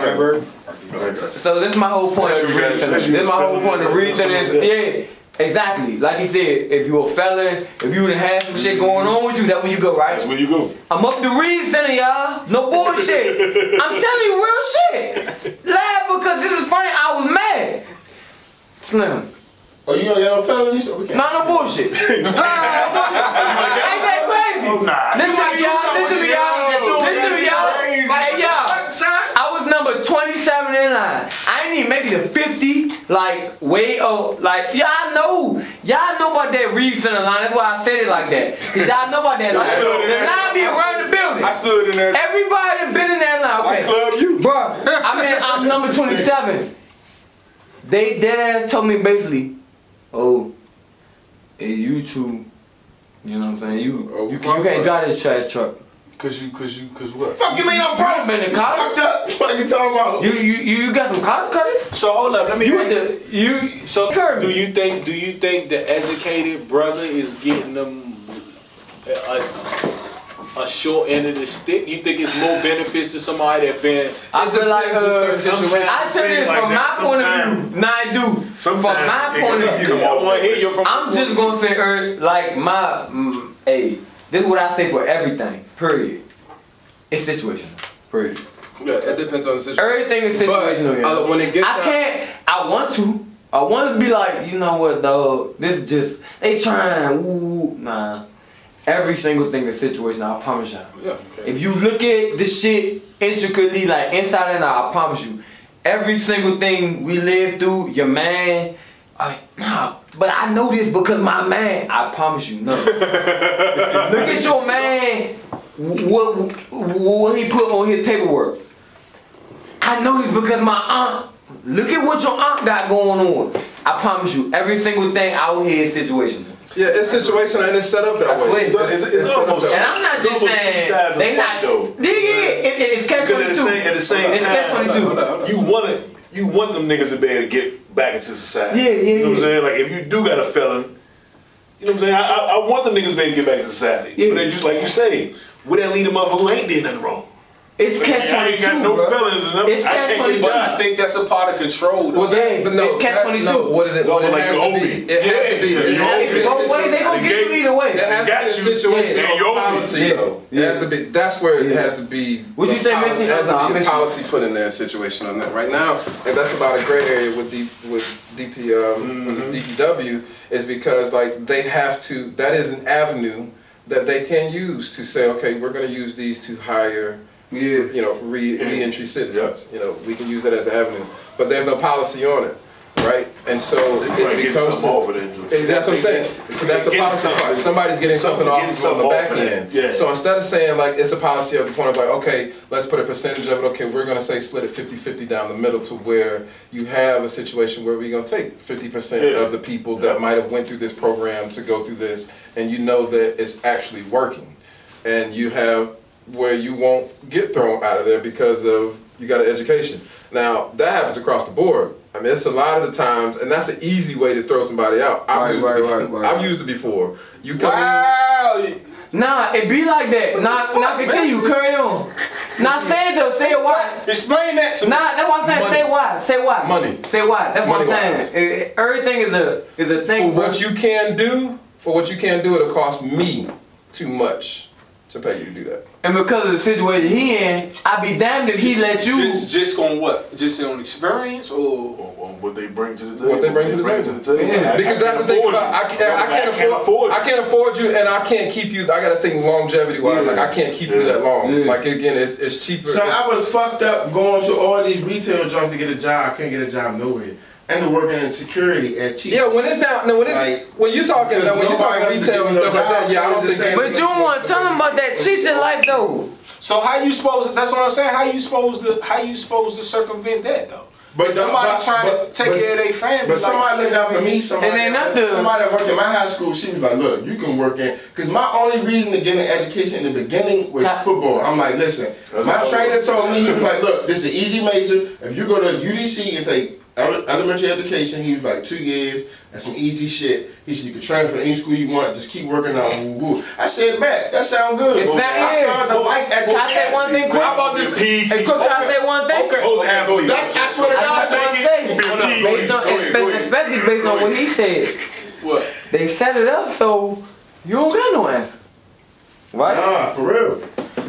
So this is my whole point of the Reeves Center. This is my whole point of the Reeves Center. is- Yeah. Exactly. Like he said, if you a felon, if you done had some shit going on with you, that's when you go, right? That's where you go. I'm up the Reeves Center, y'all. No bullshit. [laughs] I'm telling you real shit. Laugh because this is funny. I was mad. Slim. Oh, you don't get no felonies? So we can't. No, no bullshit. [laughs] Nah, no bullshit. Ain't that crazy? Oh, nah. Listen to me, y'all. Listen to me, y'all. Listen to me, y'all. Hey, y'all. I was number 27 in line. I ain't even make it to 50. Like, way oh, like, y'all know. Y'all know about that Reeves Center line. That's why I said it like that. Cause y'all know about that line. The line be around the building. I stood in there. Everybody that been in that line. I Okay. club you. Bro, I mean, I'm number 27. They dead ass told me basically, oh, hey, you two, you know what I'm saying? You, Oh, you, you can't drive this trash truck. Cause you, cause you, cause what? Fuck you mean I'm broke? been in college? Fucked up. Fuck you talking about? You, you, you got some college credit? So hold up, let me You ask went to, you, So Kirby. do you think do you think the educated brother is getting them a, a short end of the stick? You think it's more benefits to somebody that been I feel like, depends in uh, certain situations. I tell you Saying like from my that point of sometimes- view, nah, I do. From Sometimes my it point can of view, come I off want to hear you from. I'm just gonna say, er, like my, mm, hey, this is what I say for everything. Period. It's situational. Period. Yeah, it depends on the situation. Everything is But situational. here. uh, when it gets I down- can't. I want to. I want to be like, you know what, though. This is just they trying. Woo, nah. Every single thing is situational. I promise y'all. Yeah. If you look at this shit intricately, like inside and out, I promise you, every single thing we live through, your man, I, nah, but I know this because my man, I promise you, no. [laughs] look at your man, what, what he put on his paperwork. I know this because my aunt, look at what your aunt got going on. I promise you, every single thing out here is situational. Yeah, it's situational and it's set up that I way. swear. It's, it's set up almost that And. I'm not just two saying sides of they the not. though. Yeah, yeah, it, it, it's catch Because at twenty the two. same, at It's catch-22. you want it. You want them niggas to be able to get back into society. Yeah, yeah, You know what I'm saying? Like if you do got a felon, you know what I'm saying? I, I, I want them niggas to be able to get back to society. Yeah. But then just like you say, where that lead a motherfucker who ain't did nothing wrong? It's Like, catch I ain't got no bro. felons It's I can't get a catch-22. I think that's a part of control. Though. Well, that, but no, it's catch 22. No, what it is, It's what it almost has to be, it has to be, Yeah, it the has to Obi. be. Both ways, they gonna get you either way. It has to be a you. situation Yeah, of you owe me. policy, Yeah. though. It has to be. That's where it has to be. Would you say, a poli- Missy? It has No, I to be a policy put in there, situation on that. Right now, and that's about a gray area with D, with DP, um, Mm-hmm. with DPW, is because like they have to. That is an avenue that they can use to say, okay, we're going to use these to hire Yeah. you know, re, re-entry citizens. You know, we can use that as an avenue, but there's no policy on it, right? And so it probably becomes. something off of that. And That's what I'm saying. So that's the policy something. part. Somebody's getting something, Something- off getting on the something back off of end. Yeah. So instead of saying like it's a policy of the point of like, okay, let's put a percentage of it, okay, we're gonna say split it 50-50 down the middle to where you have a situation where we're gonna take fifty percent Yeah. of the people Yeah. that might have went through this program to go through this, and you know that it's actually working. And you have where you won't get thrown out of there because of you got an education. Now that happens across the board. I mean, it's a lot of the times, and that's an easy way to throw somebody out. I've Right, used right, it before. right, right. I've used it before. You come Wow. Nah, it be like that. Nah, fuck, nah, continue, man? carry on. Nah, say it though, say it why. Explain that to me. Nah, that's what I'm saying. Money. Say why. Say why. Money. Say why. That's what I'm Money-wise. saying. It- it- everything is a is a thing. for bro. what you can do. For what you can do, it'll cost me too much to pay you to do that. And because of the situation he in, I'd be damned if he let you. Just, just on what? Just on experience or? On, on what they bring to the table. What they bring to the table. Yeah. I- Because I that's can't the thing afford about I you. can't, I can't afford, I can't afford you and I can't keep you. I gotta think longevity wise. Like I can't keep you that long. Yeah. Like again, it's it's cheaper. So I was fucked up going to all these retail jobs to get a job. I couldn't get a job nowhere. And to working in security at cheap. yeah, when it's now, no, when it's Like, when you're talking, because when you're talking else retail and stuff no like that, yeah, I I don't think. But you don't want to tell him about that teacher life though. So how you supposed? That's what I'm saying. How you supposed to? How you supposed to circumvent that though? But But somebody but- trying but- to take but- care of their family. But somebody looked out for me. Somebody, And ain't nothing. somebody that worked in my high school, she was like, "Look, you can work in." Because my only reason to get an education in the beginning was Nah. football. I'm like, listen, my trainer told me he was like, "Look, this is an easy major. If you go to UDC and take ele- elementary education, he was like two years. That's some easy shit. He said you can transfer to any school you want. Just keep working on. Woo, woo. I said, bet that sound good. It's Well, not I here. started to like Can I say one thing quick? How about this Hey, PET? quick, can I say one thing? Okay. Those athletes. That's I swear to I God. just want to say, based on, especially, especially based on what he said, what? they set it up so you don't got no answer. Right? Nah, for real.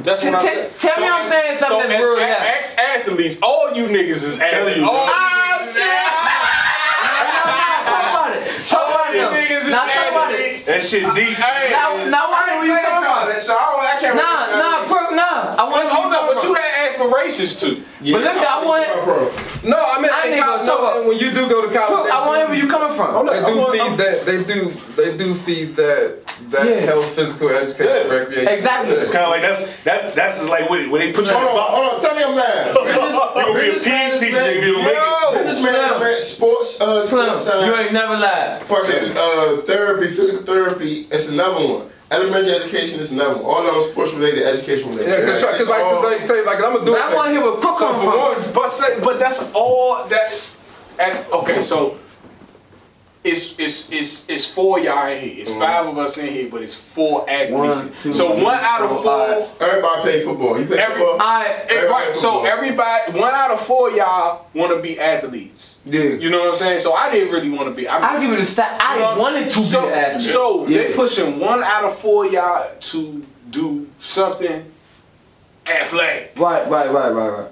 That's what I'm T- saying. tell me I'm saying something so that's as real, yeah. Ex athletes, all you niggas is telling you. athletes. All Ah, shit. Talk about it. Talk about it. Now talk about it. Athletes. That shit deep. Hey, Now, now what are you talking about? So I, don't- I can't. Nah, nah, quick, nah. I want But hold up, but you had aspirations too. Yeah, But look, I was want- semi-pro. No, I mean, I ain't college, no, and when you do go to college, Quick, I want do- where you coming from. They do want- feed I'm- that. They do. They do feed that. That Yeah. health, physical education, Yeah. recreation. Exactly. It's kind of like that's that. That's just like when, when they put you in Hold the on, box. hold on. Tell me I'm lying. Business, You gonna be a PE teacher, nigga, you management, make it. business management, sports, uh, Slim, sports you ain't never lied. fucking uh, therapy, physical therapy. Therapy it's another one. Elementary education is another one. All those sports related, education related. Yeah, because It's like, all- cause like, like, I'm gonna do But I want to hear where Cook So come for from. one, but say, but that's all that. And okay, so it's it's it's it's four y'all in here. It's five of us in here, but it's four athletes. One, two, so one out of four, four. five. everybody play football. You play Every- football. Alright, Eh, right. So Football. everybody, one out of four y'all want to be athletes. yeah. You know what I'm saying? So I didn't really want to be. I I'll give you the stat. I You know, wanted to so, be an athlete. So Yeah. they pushing one out of four y'all to do something athletic. Right, right, right, right, right.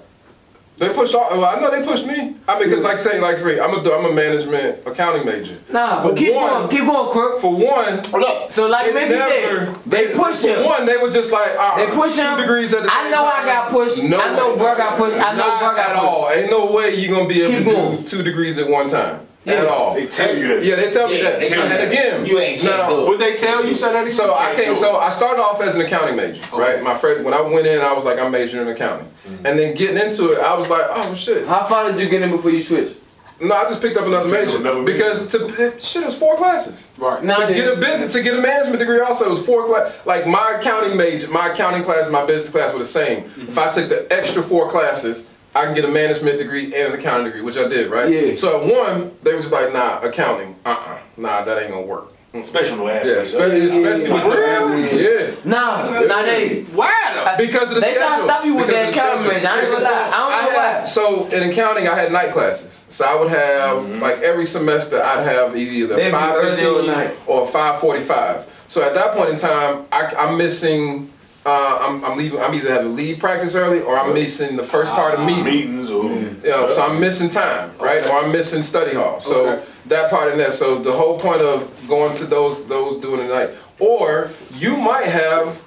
They pushed all. Well, I know they pushed me. I mean, cause like saying like free. I'm a I'm a management accounting major. Nah, For keep one- going, keep going, Crook. For one, Look, So like they Missy never. said, they push for him. one, they were just like, uh, They push two him. degrees at the I same know I got pushed. No I know way. Burr got pushed. I know Not Burr got at pushed. all. Ain't no way you gonna be able Keep to going. do two degrees at one time. Yeah. At all. They tell you that. Yeah, they tell me Yeah, that. they tell and you that. again, You ain't can't now, do it. Would they tell you so that? So I came. So I started off as an accounting major, right? My friend, when I went in, I was like, I'm majoring in accounting, Mm-hmm. and then getting into it, I was like, oh shit. How far did you get in before you switched? No, I just picked up another major Another major. because to it, shit, it was four classes. right. Now to get a business, to get a management degree, also it was four class. Like my accounting major, my accounting class, and my business class were the same. If I took the extra four classes, I can get a management degree and an accounting degree, which I did, right? Yeah. So at one, they was like, nah, accounting, uh, uh nah, that ain't gonna work. Special no Yeah, athletes. especially, especially with For. Yeah. Nah, nah, they. Why Because of the They schedule. try to stop you with Because that accounting schedule. major. I ain't gonna lie. I don't know had, why. So in accounting, I had night classes. So I would have like every semester, I'd have either Maybe five early or fifteen night. or five forty-five. So at that point in time, I, I'm missing. Uh, I'm, I'm leaving. I'm either having leave practice early or I'm missing the first part of meeting. Meetings or You know, so I'm missing time, right? Okay. Or I'm missing study hall. So Okay. that part in that. So the whole point of going to those those doing the night, or you might have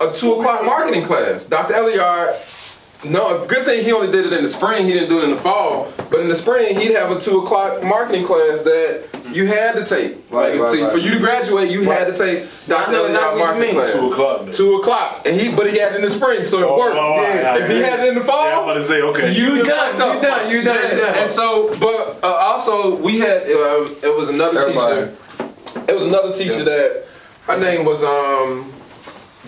a two o'clock marketing class. Dr. Eliard, no, a good thing he only did it in the spring. He didn't do it in the fall. But in the spring, he'd have a two o'clock marketing class that you had to take. Right, like right, to- right. for you to graduate, you had to take Dr. I know Eliard exactly what you marketing mean. class. two o'clock. Two o'clock, and he but he had it in the spring, so it Oh, worked. oh, Yeah. yeah, if he had it in the fall, Yeah, I'm about to say okay. you, You done done, fucked you done, you done, you done. And so, but uh, also we had um, it was another Everybody. teacher. It was another teacher that her name was um,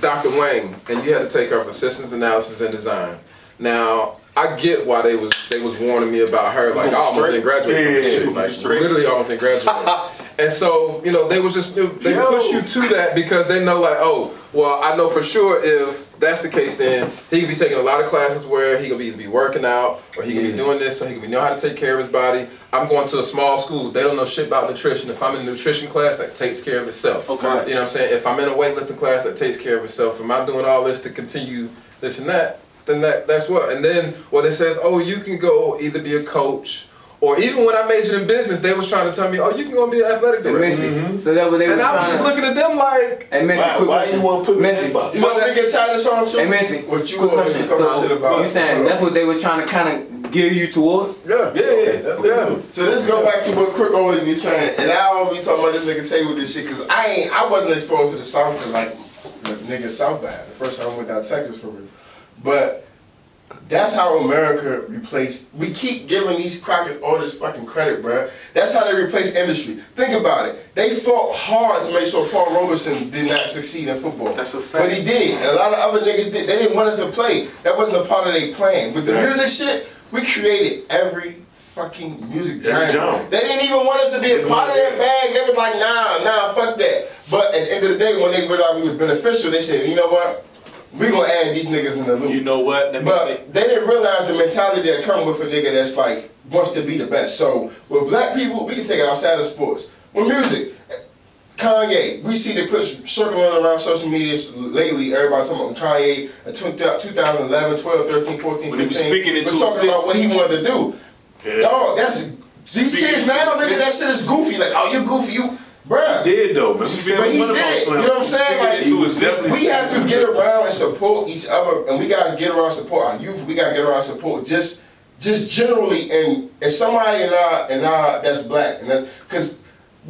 Dr. Wang, and you had to take her for systems analysis and design. Now I get why they was they was warning me about her. Like I almost Straight. didn't graduate from this Yeah, shit. Like straight. literally almost didn't graduate. [laughs] and so you know they was just they Yo. push you to that because they know like oh well I know for sure if that's the case, then he could be taking a lot of classes where he could be be working out or he could Mm. be doing this, so he could be know how to take care of his body. I'm going to a small school; they don't know shit about nutrition. If I'm in a nutrition class, that takes care of itself. Okay. You know what I'm saying? If I'm in a weightlifting class, that takes care of itself. Am I doing all this to continue this and that? Then that that's what. And then what it says, oh, you can go either be a coach. Or even when I majored in business, they was trying to tell me, "Oh, you can go and be an athletic They director." Missy. So that what they were And I was just to- looking at them like, Hey, Missy, Why, quick why question. you want to put Missy. me? You know what we get tired of song? Hey, Missy. What you quick question. So, shit about? you saying that's what they were trying to kind of gear you towards? yeah, Yeah, yeah, that's yeah. we. So let's go back to what Quick always be saying, and I always be talking about this nigga tell you this shit, cause I ain't, I wasn't exposed to the South till like the nigga South bad. The first time I went down to Texas for real, but that's how America replaced. We keep giving these crackers all this fucking credit, bruh. That's how they replace industry. Think about it. They fought hard to make sure Paul Robeson did not succeed in football. That's a fact. But he did. And a lot of other niggas did. They didn't want us to play. That wasn't a part of their plan. With the music shit, we created every fucking music genre. They didn't even want us to be a part of that bag. They were like, nah, nah, fuck that. But at the end of the day, when they realized we was beneficial, they said, you know what? We gonna add these niggas in the loop. You know what? Let me say. But they didn't realize the mentality that come with a nigga that's like wants to be the best. So with black people, we can take it outside of sports. With music, Kanye, we see the clips circling around social media lately. Everybody talking about Kanye uh, in 2011, 12, 13, 14, 15. When he was speaking into We're talking about what he wanted to do. Yeah. Dog, that's these Speaking kids now look at that shit is goofy. Like, oh, you goofy, you, bruh. He did though, man. We But he did. You know what I'm saying? Like, He was definitely we have to get around and support each other, and we gotta get around support our youth. We gotta get around support just, just generally. And if somebody in our, in our that's black, and that's because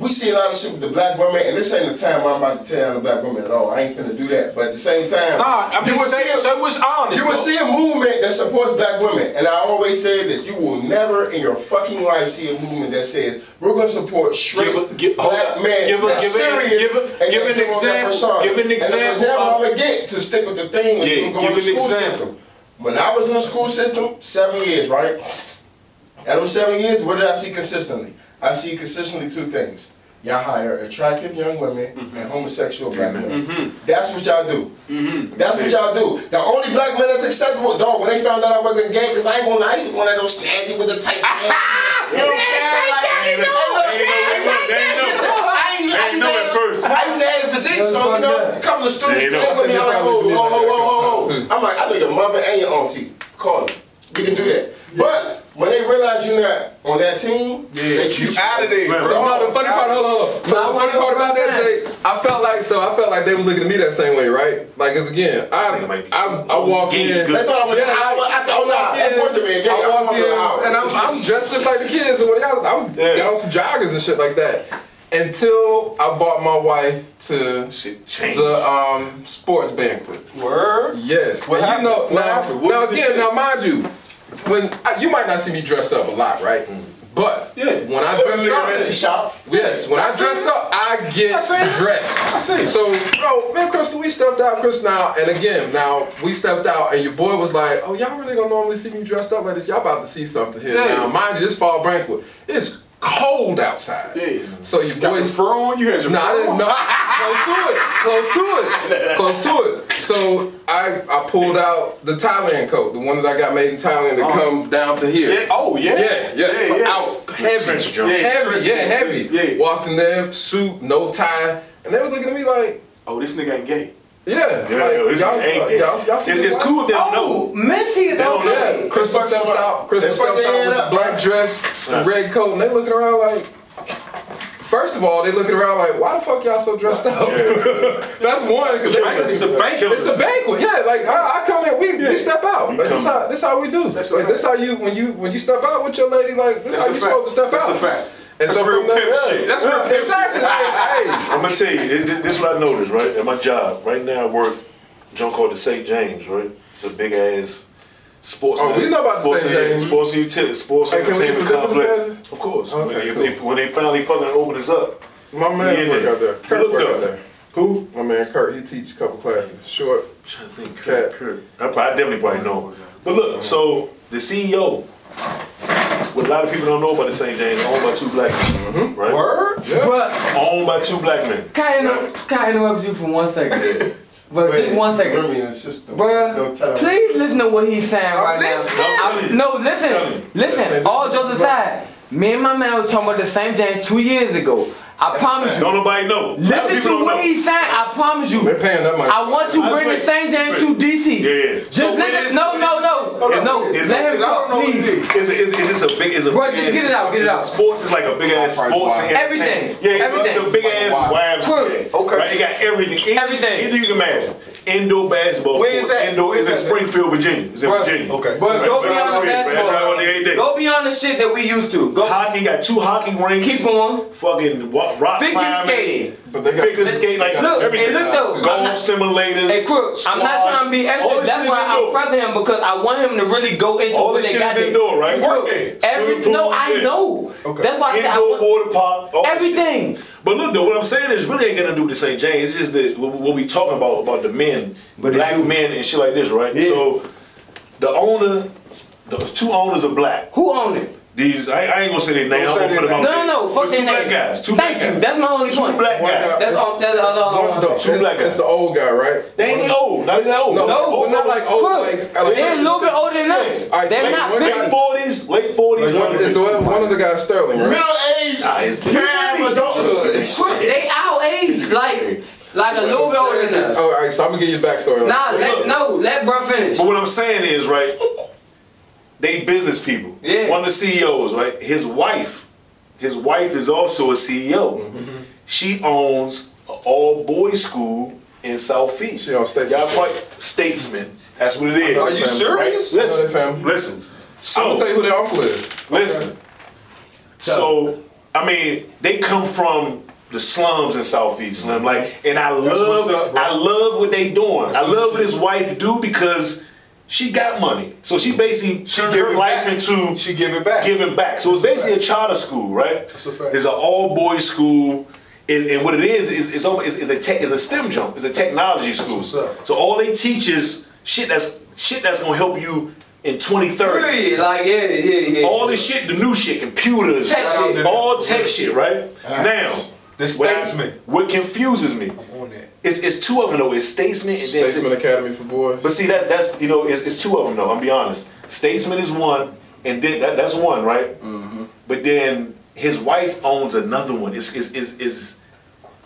we see a lot of shit with the black women, and this ain't the time I'm about to tear down the black women at all. I ain't finna do that. But at the same time, Nah, I you mean, will say, see a- so was honest. you will see a movement that supports black women, and I always say this: you will never in your fucking life see a movement that says we're going to support straight Give a- give- black up. men. Give a- that's give a- serious, give a- and give an example- give an And example example I'm gonna get to stick with the thing when Yeah, you go give to the an school example. system. When I was in the school system, seven years, right? At them seven years, what did I see consistently? I see consistently two things. Y'all hire attractive young women Mm-hmm. and homosexual black mm-hmm. men. Mm-hmm. That's what y'all do. Mm-hmm. That's what y'all do. The only black men that's acceptable, dog, when they found out I wasn't gay, because I ain't gonna, I ain't one of those snazzy with the tight pants. [laughs] You know what I'm saying? Like, hey, look, Ain't no- hey, they ain't know. listen, I ain't- I They ain't know at first. I used to have a physique, so you know, come to students, They ain't know. play with me, I'm like, They oh, probably oh, did oh, oh, oh. I'm like, I know your mother and your auntie. Call them. We can do that. But when they realize you're not on that team, they treat you out of there. Right. So, no, the funny part, hold on, hold on. Nah, the funny part about that, I'm Jay, I felt like so. I felt like they were looking at me that same way, right? Like, it's again, I nigga I, I walk in. good. They thought I was Yeah, Howard. I said, oh no, that's worse than me. Gay. I I'm walk from in and I'm, I'm dressed just like the kids and what y'all. I'm Yeah. got on some joggers and shit like that. Until I bought my wife to Shit changed. the um sports banquet. Word. Yes. What and happened? you know What now, happened? What now was the again, now mind you, when I, you might not see me dress up a lot, right? Mm. But Yeah. when I Look dress Mr. up, Shop. Yes, when I, I dress it. up, I get I see dressed. I see it. So, bro, man, Crystal, we stepped out, Chris. Now, and again, now we stepped out, and your boy was like, "Oh, y'all really don't normally see me dressed up like this. Y'all about to see something here." Yeah. Now, mind you, this fall banquet, it's cold outside. Yeah. So your Got boys. fur on? You had your No, I didn't know. Close to it. Close to it. [laughs] Close to it. So I I pulled out the Thailand coat, the one that I got made in Thailand to Oh. come down to here. Yeah. Oh, yeah. Yeah, yeah, Yeah, yeah. out heavy, Yeah, heavy, yeah, heavy. Yeah. Walked in there, suit, no tie, and they were looking at me like, Oh, this nigga ain't gay. Yeah, Yeah, like, yo, this y'all, ain't y'all, y'all, y'all see It's, it's cool if they don't Oh, know. Missy is They don't okay. Yeah, Crystal They steps fucked out. Crystal they fucked steps out with head the black dress, the Right. red coat, and they looking around like. First of all, they looking around like, why the fuck y'all so dressed up? [laughs] That's one. 'cause they- It's a banquet. It's a banquet, yeah. Like I, I come in, we, we step out. You Like, this how this how we do. That's like, fact. this how you when you when you step out with your lady, like this That's how a you fact. supposed to step That's out. a fact. And That's so real from pimp yeah. shit. That's real pimp exactly. shit. [laughs] Like, hey, I'm gonna tell you, this, this is what I noticed, right? At my job, right now I work a joint called the St. James, right? It's a big ass sports. Oh, we know about the St. James. Sports utility, sports Hey, can we get entertainment business complex. Of course. Okay, when, if, cool. if, when they finally fucking open this up. my man Yeah, work man. out there. Kurt Look work out there. Who? My man Kurt, he teach a couple classes. Short. I'm trying to think. Kurt. Kurt. I, probably, I definitely probably know. him. But look, so the CEO, what a lot of people don't know about the St. James, owned by two black men, mm-hmm. right? Word? Yeah. Bruh, Owned by two black men. can I, inter- can I interrupt you for one second? But just one second. Remember in the system. Bruh, Don't tell him. please listen to what he's saying I'm right listening. now. I'm- no, Tell listen, listen. All jokes aside, me and my man was talking about the St. James two years ago. I promise you. Don't nobody know. A lot of Listen to what know. he's saying. I promise you. They're paying that money. I want to That's bring the great. St. James to DC. Yeah, yeah. Just So what listen. is- No, no, no. It's- no. it's- Let him it's- talk, please. It's, a, it's, it's just a big, it's a Bro, big just ass- get it out, get it out. Sports is like a big ass sports wine. Everything. Yeah, it's- Everything. It's a big ass Wow. YMCA. Okay. Right, it got everything. Everything. Anything you can imagine. Indoor basketball. Where is that? Indoor, Where it's in is that? Springfield, Virginia. It's in Bro, Virginia. Okay. But Right, go beyond the right, right, basketball. right, right, every day. Go beyond the shit that we used to. Go Hockey got two hockey rinks. keep going. Fucking rock Figure climbing. skating. But they got Figure skate, like Look, everything. look though, Golf not- simulators. Hey, Crook, I'm not trying to be extra. That's why I'm indoor. pressing him because I want him to really go into All what this shit is there. indoor, right? And Crook. Every no, I know. Okay. That's why I said Indoor water park. everything. But look though, what I'm saying is really ain't gonna do the St. James. It's just that what, we talking about about the men, But black men and shit like this, right? Yeah. So the owner, the two owners are black. Who owned it? These I, I ain't gonna say their name. I'm gonna put them out No, no, no. Fuck It's two their black name. guys. Two Thank black you. guys. That's my only Two point. black One guys. guy- That's all. That's all. all, all, all. No, Two black guys. it's the old guy, right? They ain't old. Not even that old. No, No, but not like old, like, like They're a little bit older than us. All right, so They're like not one fifty. late forties, late forties. One, it's the one, one of the guys, Sterling, right? Middle age, Nah, it's- prime adulthood. They our age, like like a little bit older than us. Oh, all right, so I'm gonna give you the backstory. on Nah, let, no, let bro finish. But what I'm saying is, right, they business people. Yeah. One of the CEOs, right? His wife, his wife is also a CEO. Mm-hmm. She owns an all boys school in Southeast. She on Statesmen. Y'all probably Statesmen. That's what it is. Are you serious? Right? I Listen, family. listen. I'm gonna tell you who their uncle is. Listen. So, I mean, they come from the slums in Southeast Slim. Like, and I what's love, up. I love what they doing. I love what his wife do because she got money. So she basically turned give her life back. into She give it back. giving back. So it's basically a charter school, right? That's a fact. It's an all boys school. And, and what it is is it's, almost, it's, it's a tech, it's a STEM jump. It's a technology school. what's up. So all they teach is shit that's shit that's gonna help you in 2030. Period. Like yeah, yeah, yeah. All this shit, the new shit, computers, Tech shit. all tech shit, right? Now, The what, statesmen. what confuses me On that. is it's two of them though. It's Statesmen and then Statesmen Academy for boys. but see that's that's you know it's, it's two of them though. I'm be honest. Statesmen is one, and then that, that's one, right? Mm-hmm. But then his wife owns another one. Is is is is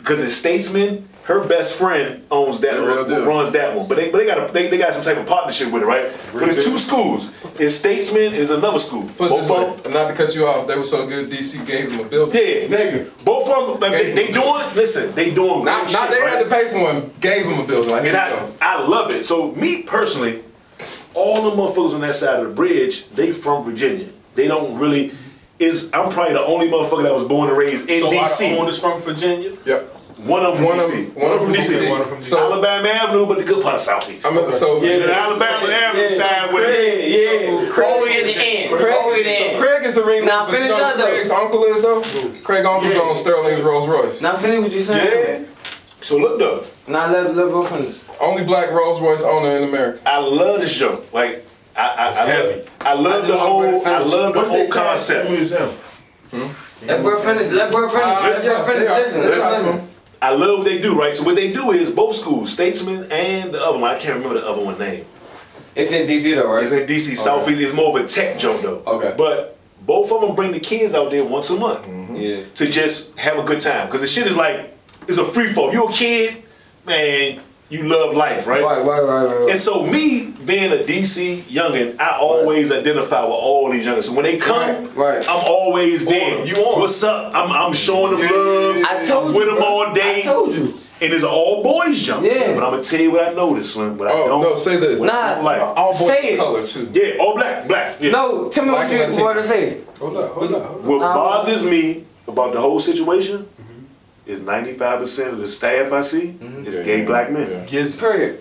because it's Statesmen. Her best friend owns that The real runs that one. But they but they got a, they, they got some type of partnership with it, right? But it's two schools. It's Statesmen and it's another school. Put it Both of them. not to cut you off, they were so good. DC gave them a building. Yeah, Nigga. both of them. Like, they, they Gave them doing. Listen, they doing. Not, great not shit, they right? had to pay for him. Gave them a building. Like here And I, go. I love it. So me personally, all the motherfuckers on that side of the bridge, they from Virginia. They don't really. Is I'm probably the only motherfucker that was born and raised in so DC. our owners from Virginia? Yep. One of them from One of DC. them- one of them from DC. One of them from So- Alabama Avenue, but the good part of Southeast. I mean, so yeah, the Alabama Avenue side with it. Yeah, yeah. Craig- All the way at the end. Craig, All the way at the so end. Craig is the ring. Now but you finish know up, who though. Craig's uncle is though. Craig uncle's on Sterling's Rolls Royce. Now finish what you saying. Yeah. So look though, Now let let bro finish. Only black Rolls Royce owner in America. I love this show. Like I, I, I heavy. love, I love I the whole, I finish. love the whole concept? concept. Museum. Let bro finish. Let bro finish. Uh, Let yeah, bro finish. yeah. Listen, Listen listen. To him. I love what they do, right? So what they do is both schools, Statesmen and the other one, I can't remember the other one name. It's in DC though, right? It's in DC Southeast. It's more of a tech jump though. Okay. But both of them bring the kids out there once a month mm-hmm. Yeah. to just have a good time. Cause the shit is like it's a free fall. If you're a kid, man, you love life, right? Right, right, right, right. And so me being a DC youngin, I always identify with all these youngins. So when they come, Right, right. I'm always there. You on. What's up? I'm, I'm showing them love. I told I'm you. with them bro. all day. I told you. And it's all boys jump. Yeah. But I'm gonna tell you what I noticed, Slim. What I Oh don't no, say this. Nah. like. All boys Say it. color too. Yeah, all black, black. Yeah. No, tell me Black what you and want to say. Hold up, hold up, hold up. What Um, bothers me about the whole situation is 95% of the staff I see is Yeah, gay yeah, black men. yeah. Yes. Period.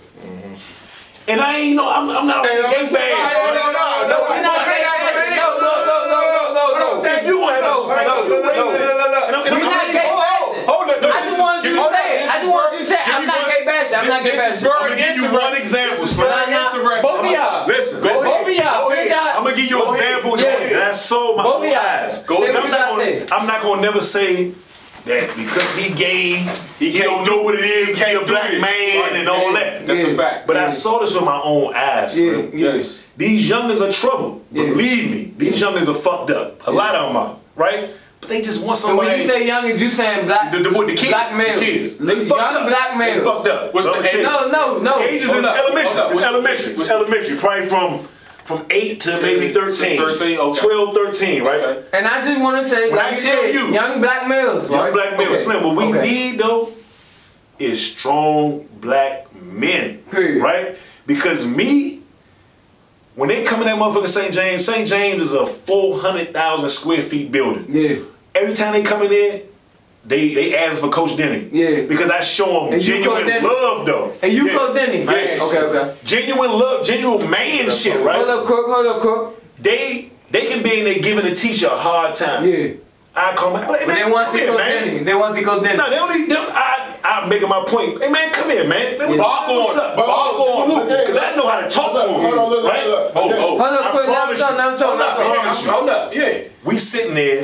And I ain't know, I'm, I'm not Hey, a let gay me tell you- man. no, no, no, no, We're no, not no, gay no, bashing. no, No, no, no, no, no, no, no. If you gonna have Hold on, like, hold on, you look, look, raise look, it. look, look. And I'm- and We're I'm not telling gay you- bashing. Hold on, no, I just wanted you to hold on, say it. this I is just wanted you to say it. give I'm me not one- gay bashing. I'm not gay This is bashing. I'm very gonna give you interesting. one example, This is Slim. very Nah, nah. interesting. Both of y'all. Listen, Go listen. ahead. Both of y'all. Go Finish ahead. y'all. I'm gonna give you Go an ahead. example Yeah. that I saw my Both of own y'all. eyes. Say Because what I'm you not gotta gonna, say. I'm not gonna never say that because he gay, he, can't don't know what it is to be can't a do black this. man Right. and all that. That's a fact. But I saw this with my own eyes. Yeah, son. yeah. Yes. These youngers are trouble. Yeah. Believe me, these youngers are fucked up. A lot of them are, right? But they just want So somebody. when you say young, you saying black, the, the, boy- the kids, black males, the kids, young they fucked up. black They fucked up. What's Let the me tell you. age? No, no, no. Ages is elementary. hold. It's elementary. It's elementary. Probably from from 8 to maybe 13. 13, okay. 12, 13, right? Okay. And I just want to say, When like I you tell said, you- young black males, Young right? black males, Okay. slim. What we Okay. need though is strong black men. Period. Right? Because me, when they come in that motherfucker St. James, St. James is a 400,000 square feet building. Yeah. Every time they come in there, they they ask for Coach Denny. Yeah. Because I show them And genuine love though. And you yeah. Coach Denny? Yes. Okay, okay. Genuine love, genuine man shit, right? Hold up, Cook. Hold up, Cook. They they can be in there giving the teacher a hard time. Yeah. I come out. Hey, But they want come to see here, Coach man. Denny. They want to see Coach Denny. No, they only. They, I I'm making my point. Hey man, come here, man. man Bark on what's him. up? Bark Bark on him. on Because I know how to talk Look, to him. hold on, look, look, right? look. Oh, oh. Hold up, I quick. Let him promise talk. you. Let him talk. Hold Let up, him I talk. promise you. Hold up, yeah. We sitting there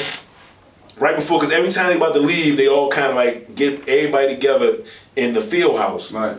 right before, because every time they about to leave, they all kind of like get everybody together in the field house. Right.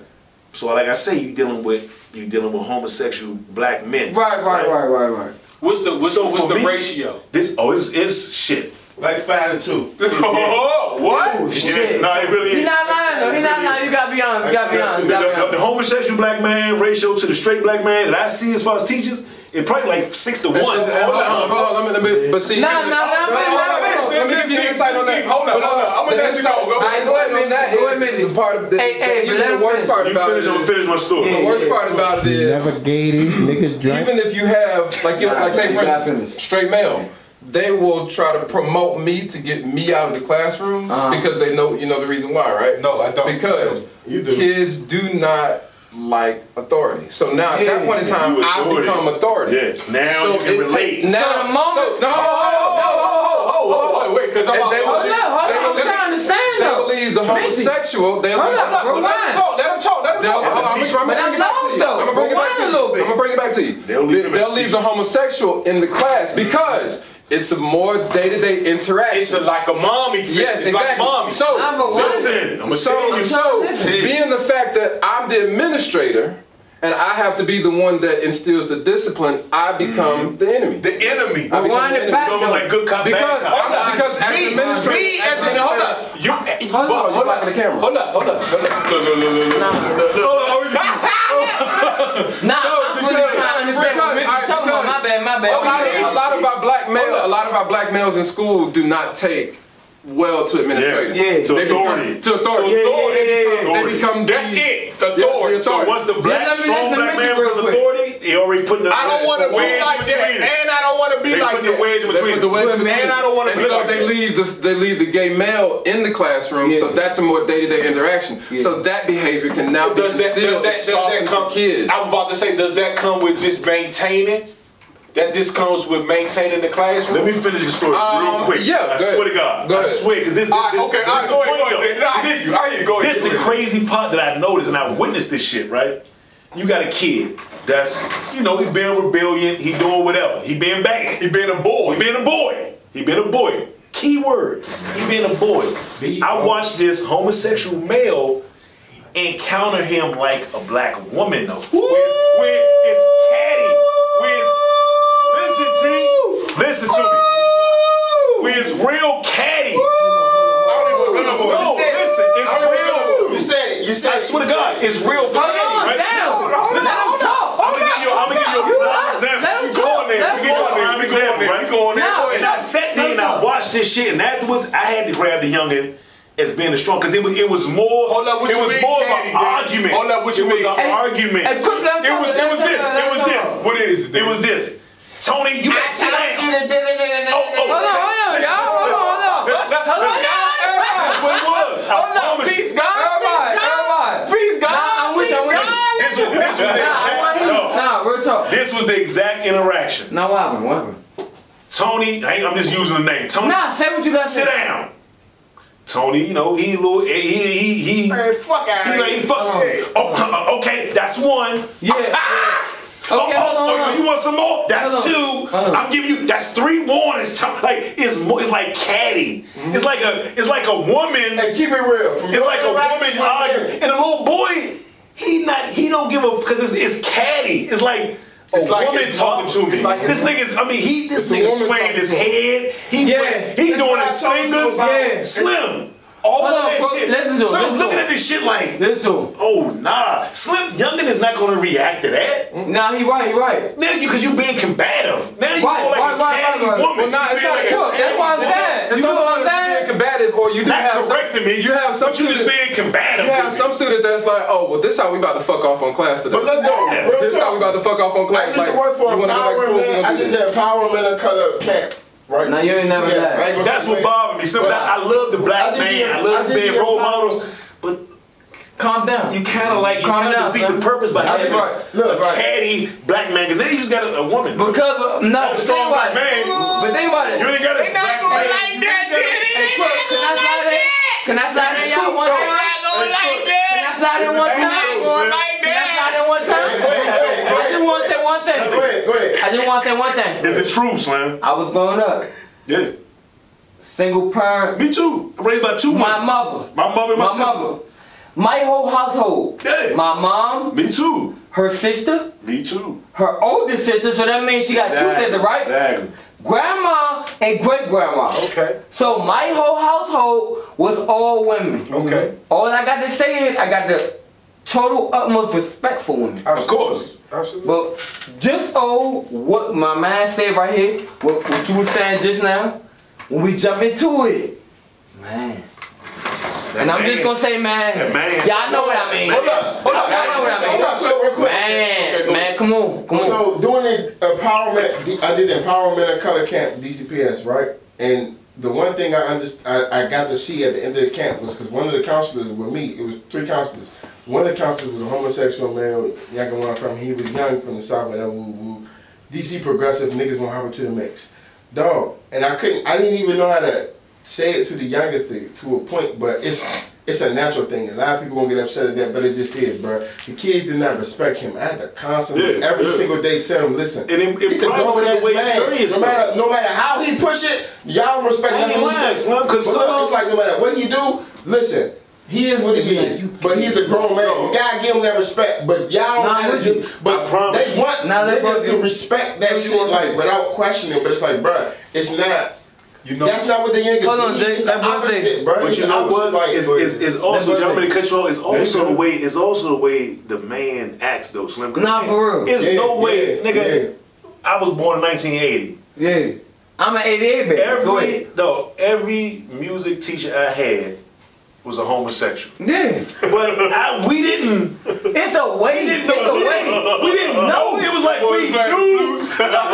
So like I say, you dealing with you dealing with homosexual black men. Right, right, right, right, right. What's the what's So the, what's the me- ratio? This oh, it's, it's shit. Like five to two. [laughs] Oh, [laughs] what? Oh, shit. No, it really He not lying though. He not lying. You gotta be honest. You gotta be honest. The, gotta be the- the homosexual black man ratio to the straight black man that I see as far as teachers, it's probably like six to one. Hold on, hold on, let me, let me, but see, Nah, here's- nah, nah, on, on, on, let me give you the insight on that. Hold up, hold up. I'm gonna let you insight- Go ahead. go ahead, insight Go ahead, is Missy. the part of the, Hey, hey, the worst part You about finish, it I'm gonna finish my story. the worst part about it is, Never gay these niggas drink. even if you have, like, like say for instance, straight male, they will try to promote me to get me out of the classroom Uh-huh. because they know, you know the reason why, right? No, I don't. Because You do. kids do not like authority. So now at Yeah, that point in time, I become authority. Yeah, now so you can it relate. take- now, So the moment- so, no, hold on, hold on, hold on, hold on, hold on, hold on, Wait, because I'm And they there. will Hold leave- up, hold they up. I'm leave- trying to understand They though. believe the homosexual. They Hold leave- up, Let him rewind. talk. Let him talk. Let him They'll, talk. I'm, gonna bring it back to you. I'm gonna bring it back to you. I'm gonna bring it back to you. They'll leave They- him at They'll leave the homosexual in the class because it's a more day-to-day interaction. It's a, like a mommy. fit. Yes, it's exactly. like mommy. So, Nah, but so, Listen, I'm so, gonna you. so, being the fact that I'm the administrator and I have to be the one that instills the discipline, I become mm-hmm. the enemy. the enemy. I become Rewind the it enemy. back It's almost like good cop, Because, bad cop. I'm not, because as me, the administrator, me as a hold up. You eh, Hold but- on, you're hold blocking up. the camera. Hold up, hold up, hold up. Look, look, look, look, look. Nah, I'm really because- trying to understand what because- Missy alright, talking about. My because- bad, my A bad. lot, of, a lot of our black male, a lot of our black males in school do not take well to administrators. Yeah. To They become- authority. To authority. Yeah, yeah, Authority. yeah, yeah, yeah. They become That's the- it. The Yeah, authority. So authority. what's the black, let me- strong black man real because authority? They already putting the I don't want to be like that, between and I don't want to be They like put the wedge They between put the it. wedge Wait, between man, I don't wanna And be so like they that. leave the they leave the gay male in the classroom. So that's a more day to day interaction. So that behavior can now be Does that, instilled does that, does that come? the kid. I'm about to say, does that come with just maintaining? That just comes with maintaining the classroom. Let me finish the story real Um, quick. yeah, I swear ahead. to God. Go I ahead. swear, because this, All right, this, okay, this all is right, the go ahead, go ahead. I hear This- you, I hear you, go ahead, This go the crazy part that I noticed, and I witnessed this shit, right? You got a kid that's, you know, he being rebellion, he doing whatever. He being bad. he being a boy. He being a boy. He being a boy. Key word. He being a boy. Be- I watched this homosexual male encounter him like a black woman though. Where's, where it's catty. Listen to me. Where it's real catty. I don't even go no You said it. listen, it's I don't even go no real. You said it. You said I swear to God, it's real Hold catty, on, right? damn. Listen, listen. Let him talk. I'm gonna give you, I'm gonna give you a You prime lost. example. Let him We talk. going there. Let We him get talk. a prime example, right? We going there. Now, Go ahead. And I sat there and I watched this shit, and afterwards I had to grab the youngin as being the strong, because it was it was more. Hold up, what it you was mean, more of Candy, an man? argument. Hold up, what you it was mean? an Hey, argument. hey, quick, let him it talk, was let it him was talk, this. let It him was talk. this. What is it? It was this. Tony, you gotta sit down. Oh, oh. Hold on, hold on, y'all. Hold on, hold on. Listen, listen, Hold on, listen. y'all. That's what it was. I Hold up, promise you. peace, God. Everybody, Peace, God. everybody. Peace, God. Nah, I'm with you, I'm with you. This was this was the Nah, I exact want him. no. Nah, real talk. This was the exact interaction. Now what happened? What happened? Tony, I, I'm just using the name. Tony, Nah, say what you got to sit say. down. Tony, you know he a little he he he. Man, fuck out He like he fuck. Hold on. Oh, uh, uh, okay, that's one. Yeah. [laughs] oh, hold on, oh, hold on. you want some more? That's Hold two. On. I'm giving you. That's three warnings. T- Like it's it's like catty. Mm-hmm. It's like a it's like a woman. And keep it real. From It's like a woman arguing, and a little boy. He not. He don't give a because it's, it's catty. It's like. It's a like woman talking mom- to me. it's like this nigga's. I mean, he. This a nigga woman swaying his head. He. Yeah. He doing what I his fingers. Yeah. Slim. All Hold of on, that bro. shit. Listen to him, so I'm listen looking to at this shit like. Listen to him. Oh nah, Slim Youngin is not gonna react to that. Mm. Nah, he right, he right. Now you, cause you being combative. Now you Right, more like right, a right, right, right. woman. Well, nah, You it's not- like Look, that's what I'm saying. It's You not what I'm being combative, or you do Not have some, correcting me. You have some but you just students. being combative. You have some students that's like, oh, well, this how we about to fuck off on class today. But look though, Yeah. real This how we about to fuck off on I class. used Like, to work for you wanna go back and forth, we empowerment. I gonna do did this. the empowerment of color camp. Right? Now, you ain't never Yes, lied. I ain't That's say what bothered me. Sometimes But- I love the black did man. the- I love I did being role models. But Calm down. you kind of like you kind of defeat son. the purpose by having did- right. a right. catty black man. Because then you just got a, a woman. Because, uh, no, Not a strong think about black man. it. But think about it. You ain't got to. They not gonna like that, Hey, Crook, can I slide in? Can I slide in y'all one time? like Can I slide in one time? Can like I slide in one time? Go ahead, go ahead, go I want to Go ahead, go ahead. I just want to say one thing. It's the truth, Slim. I was growing up, Yeah. single parent, Me too. Raised by two my women. mother, My mother and my, my sister. mother, my whole household, Yeah. my mom, Me too. her sister, Me too. her oldest sister, so that means she got two sisters, right? Exactly. Grandma and great grandma. Okay. So my whole household was all women. Okay. All I got to say is I got the total utmost respect for women. Of course. Absolutely. But just oh, what my man said right here, what, what you was saying just now, when we jump into it, man. And I'm just gonna say, man, that man- y'all know what I mean. Hold up, hold up, Y'all know what I hold up, so real quick. Man, man, come on, come on. So doing the empowerment, I did the empowerment of color camp DCPS, right? And the one thing I underst- I, I got to see at the end of the camp was because one of the counselors with me, it was three counselors. One of the counselors was a homosexual male, one from he was young from the south, whatever. Woo, woo. DC progressive niggas won't hop it to the mix, dog. And I couldn't, I didn't even know how to say it to the youngest to, to a point, but it's it's a natural thing. A lot of people gonna get upset at that, but it just is, bro. The kids did not respect him. I had to constantly, Yeah, every yeah. single day, tell him, listen. And it- it he's a grown ass man. No matter, no matter how he push it, y'all don't respect nothing he says. Slim, 'cause But some- look, it's like no matter what he do, listen. He is what he is, but he's a grown man. You gotta give him that respect. But y'all don't Nah, gotta do. But I promise they want Nah, let niggas to respect that shit like to- without questioning. But it's like, bruh, it's not. You know. That's not what the niggas Hold on, need. Jay, It's the let bro say- opposite, bruh. But you know what? like- It's, it's, it's also, That's y'all what to cut you off. It's also the way. It's also the way the man acts, though, Slim. 'Cause Nah, for real. It's Yeah, no way, yeah, nigga. yeah. I was born in 1980. Yeah. I'm an 88 baby. Every ahead. no, every music teacher I had was a homosexual. Yeah. But I, we didn't. It's a way. It's a way. We didn't know. It was like we knew. listen, nah,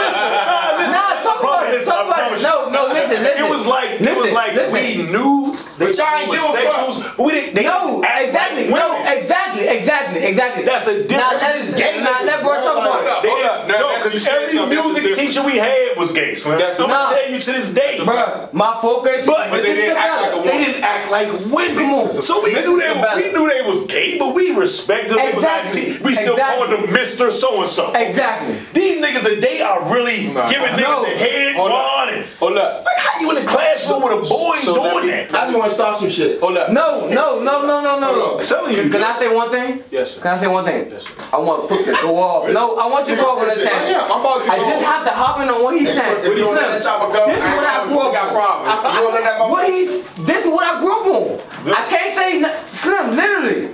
listen. Nah, talk about it. Talk about it. you. No, no, listen, listen. It was like it was like listen. we knew they But y'all ain't give a fuck. homosexuals. but We didn't. They No, didn't exactly. Like no, exactly, exactly, exactly. That's a Now different. let It's gay now let bro niggas, talk bro. about Hold it. up, hold up. No, because said every music teacher we had was gay, Slim. That's I'm a- gonna tell you to this day. bro. my fourth grade teacher, But- but they this didn't act like a valid. They didn't act like women. Come. So we knew is they valid. we knew they was gay, but we respected them. They was Exactly. we still Exactly. calling them Mister So and So. Exactly. These niggas today are really Nah. giving niggas No. the head Hold up. on and Hold up. like how you in the classroom with a boy so let doing me- that? I just want to start some shit. Hold up. No, no, no, no, no, no. Hold on. I'm telling you. Can I say one thing? Yes, sir. Can I say one thing? Yes, sir. I want Crook to go off. No, I want you to go over the Yeah, time. Yeah, I'm about to I just have to hop in on what he's saying. If you don't let that This is what I grew we up got on. problems. You don't let that motherfucker- What he's this is what I grew up on. I can't say n- Slim, literally.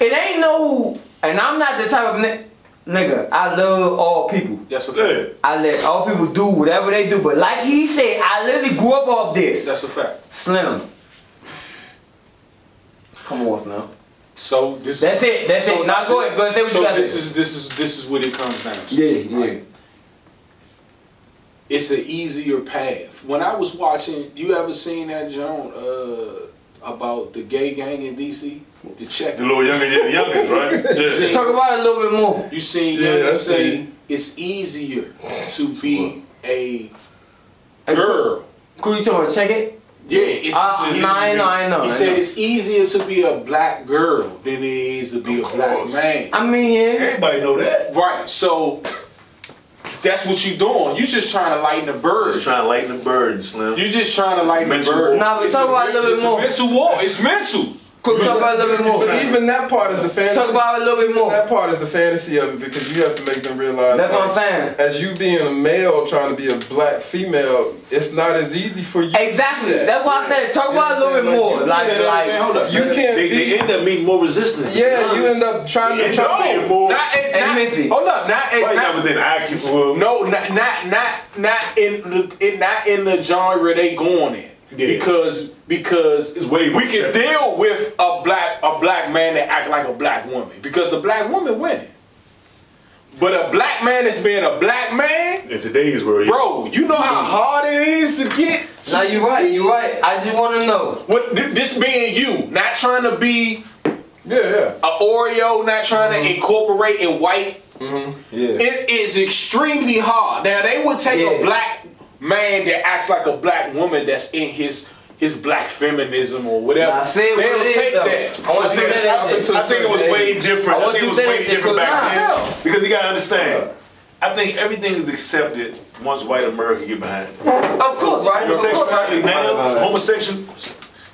It ain't no and I'm not the type of ni- nigga. I love all people. That's a Yeah. fact. I let all people do whatever they do. But like he said, I literally grew up off this. That's a fact. Slim. Come on, Slim. So this. That's it. That's so it. Now go ahead. Go ahead. Say what so you got this say. is this is this is what it comes down to. Yeah, yeah. It's an easier path. When I was watching, you ever seen that Joan uh, about the gay gang in DC? The check. The little younger, the youngest, right? Yeah. Talk about it a little bit more. You seen Yeah, yeah, I say see. it's easier to be a girl. Could you tell me check it? Yeah, it's, Uh, it's- nah, I know, I know, He I said know. it's easier to be a black girl than it is to be Of a black man. I mean, yeah. Everybody know that. Right. So that's what you doing. You just trying to lighten the bird. Just trying to lighten the burden, Slim. You just trying to lighten the mental bird. war. Nah, but It's talk about a little it's bit more. mental war. It's mental. Quick, talk about it a little bit more. But even that part is the fantasy. Talk about it a little bit more. That part is the fantasy of it because you have to make them realize. That's what I'm saying. As you being a male trying to be a black female, it's not as easy for you. Exactly. that. That's why I said talk You about it a little bit understand? more. Like, Like, you Say like, again. Hold up. You can't They, be. they end up meeting more resistance. yeah, you end up trying to. End Try up to being more. Not, Hey, not, Missy. hold up. Not, Right now, not, but then I keep well, no, not, not, not, not in the, in, not in the genre they going in. Yeah. Because because It's way we can deal with a black a black man that act like a black woman because the black woman winning. But a black man that's being a black man, in today's world, bro, you know how hard it is to get. to now you right, succeed? you right. I just want to know. What this being you, not trying to be Yeah, yeah. a Oreo, not trying Mm-hmm. to incorporate in white. Mm-hmm. Yeah. It is extremely hard. Now they would take Yeah. a black man that acts like a black woman that's in his his black feminism or whatever. Nah, say what is, take though. that. I want to think, say that I, shit. I think it was way different. I I, think it was way different back cause then. nah. Because you gotta understand, I think everything is accepted once white America get behind it. Of course, right? Homosexuality now, homosexual.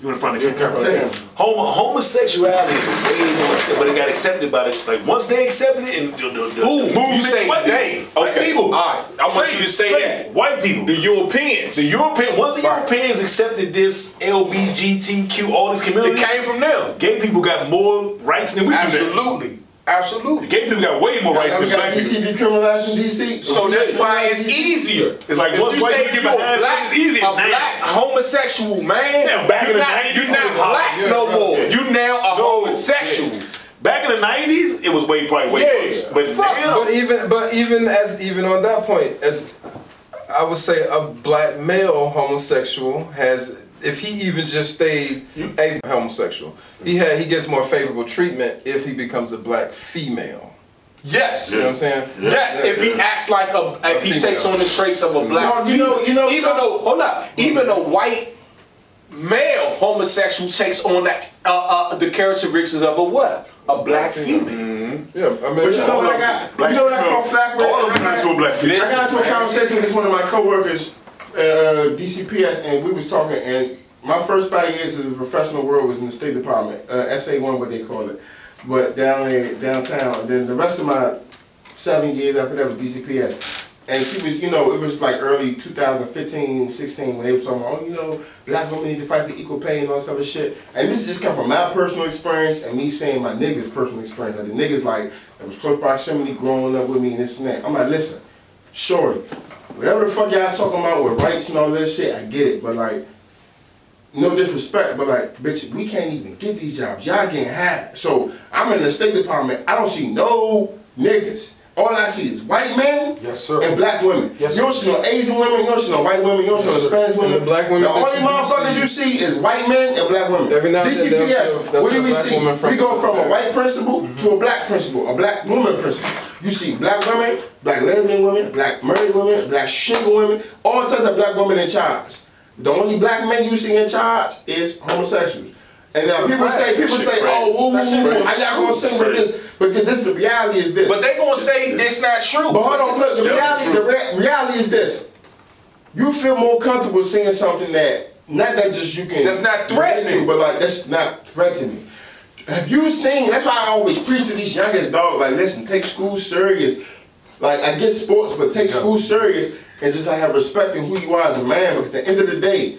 You in front of the camera? Homo, homosexuality is way more accepted, but it got accepted by the like once they accepted it and the, the, the, Who? the You say white they. people, white Okay. people. All right. I want you to say Straight that. White people. The Europeans. The European, once the Right. Europeans accepted this LBGTQ, all this community. it came from them. gay people got more rights than we do. Absolutely. Absolutely. Gay people got way more rights than black people. Decriminalized in DC. So that's why it's easier. It's like If once you white say people you get a behind black, it's easier a now. black homosexual man, Yeah, back in you're the not, 90s, you're not was black Yeah, no yeah. more. You now a No. homosexual. Back in the nineties, it was way probably way Yeah. worse. But Fuck, now, But even but even as even on that point, as I would say a black male homosexual has if he even just stayed a homosexual, he had he gets more favorable treatment if he becomes a black female. Yes. You know what I'm saying? Yes, if he acts like a, if he female. takes on the traits of a black, No, you know- you know even some- though, hold up, even a white male homosexual takes on the, uh, uh, the characteristics of a what? A black female. Yeah, I mean, But you know what I got? black you know what I call flack with? all of them I got- to a black female. I got into a conversation with one of my coworkers, uh, DCPS, and we was talking. And my first five years in the professional world was in the State Department, uh, SA one, what they call it, but down in downtown. And then the rest of my seven years after that was DCPS. And she was, you know, it was like early 2015, 16 when they were talking about, oh, you know, black women need to fight for equal pay and all this other shit. And this is just come from my personal experience and me saying my niggas' personal experience. Like the niggas like, it was close proximity growing up with me and this and that. I'm like, listen, shorty, whatever the fuck y'all talking about with rights and all that shit, I get it. But like, no disrespect, but like, bitch, we can't even get these jobs. Y'all getting hired. So I'm in the State Department. I don't see no niggas. All I see is white men Yes, sir. and black women. Yes, you don't see no Asian women. You don't see no white women. You don't see no Yes. Spanish women. And the black women The only motherfuckers you see is white men and black women. Every now and then they'll DCPS. see a- they'll what do we see? We go from a white principal mm-hmm. to a black principal, a black woman principal. You see black women, black lesbian women, black married women, black single women, all types of black women in charge. The only black men you see in charge is homosexuals. And now people say, people say, oh, woo, woo, woo, how y'all gonna sing with this? Because this, the reality is this. But they gonna say that's not true. But hold on, look, the reality, the rea- reality is this. You feel more comfortable saying something that, not that just you can. That's not threatening. to, But like, that's not threatening. Have you seen, that's why I always preach to these youngest dogs, like, listen, take school serious. Like, I get sports, but take school serious and just like have respect in who you are as a man. Because at the end of the day,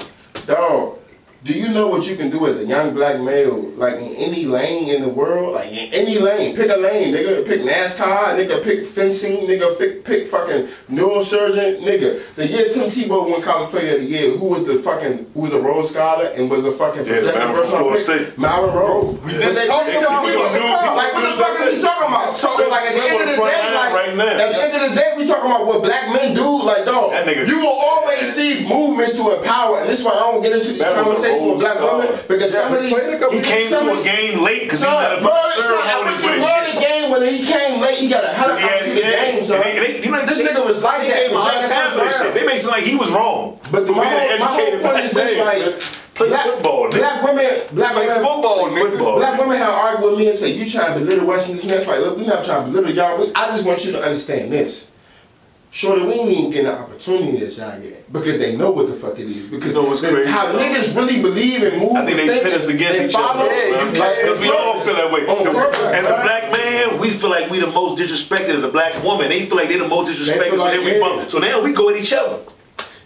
dog, do you know what you can do as a young black male, like in any lane in the world? Like in any lane, pick a lane, nigga. Pick NASCAR, nigga. Pick fencing, nigga. Pick, pick fucking neurosurgeon, nigga. The year Tim Tebow won College Player of the Year, who was the fucking, who was a Rhodes Scholar and was a fucking Yeah, projected Malcolm first round Florida pick? State. Malcolm Rolle. We just talked about it. Like what the fuck are we talking about? So like at the end of the day, like Right at the end of the day, we talking about what black men do. Like dog, you will always see movements to empower, and this is why I don't get into these That conversations racing with oh, black Gold women star. because some of he these played a couple He came to a game late because he had a son, I ceremony went to his one game when he came late. He got a helicopter Yeah, yeah. game, son. And they- you know, this nigga was like that. gave him a with hard Jack time for that Frost shit. Brown. They made it seem like he was wrong. But the, my, whole, my whole educated point is this: like, play black, football, nigga. black women, black Play women, football, nigga. Football. Black women have argued with me and say, you trying to belittle Western this next Like, look, we not trying to belittle y'all. I just want you to understand this. Shorty, we ain't even getting the opportunity that y'all get because they know what the fuck it is. Because You know what's crazy, how though? niggas really believe and move I think they think pit us against each other. Yeah, you like, can't- Because we all feel that way. On purpose, As a black man, we feel like we the most disrespected as a black woman. They feel like they the most disrespected, feel so like then we they- So now we go at each other.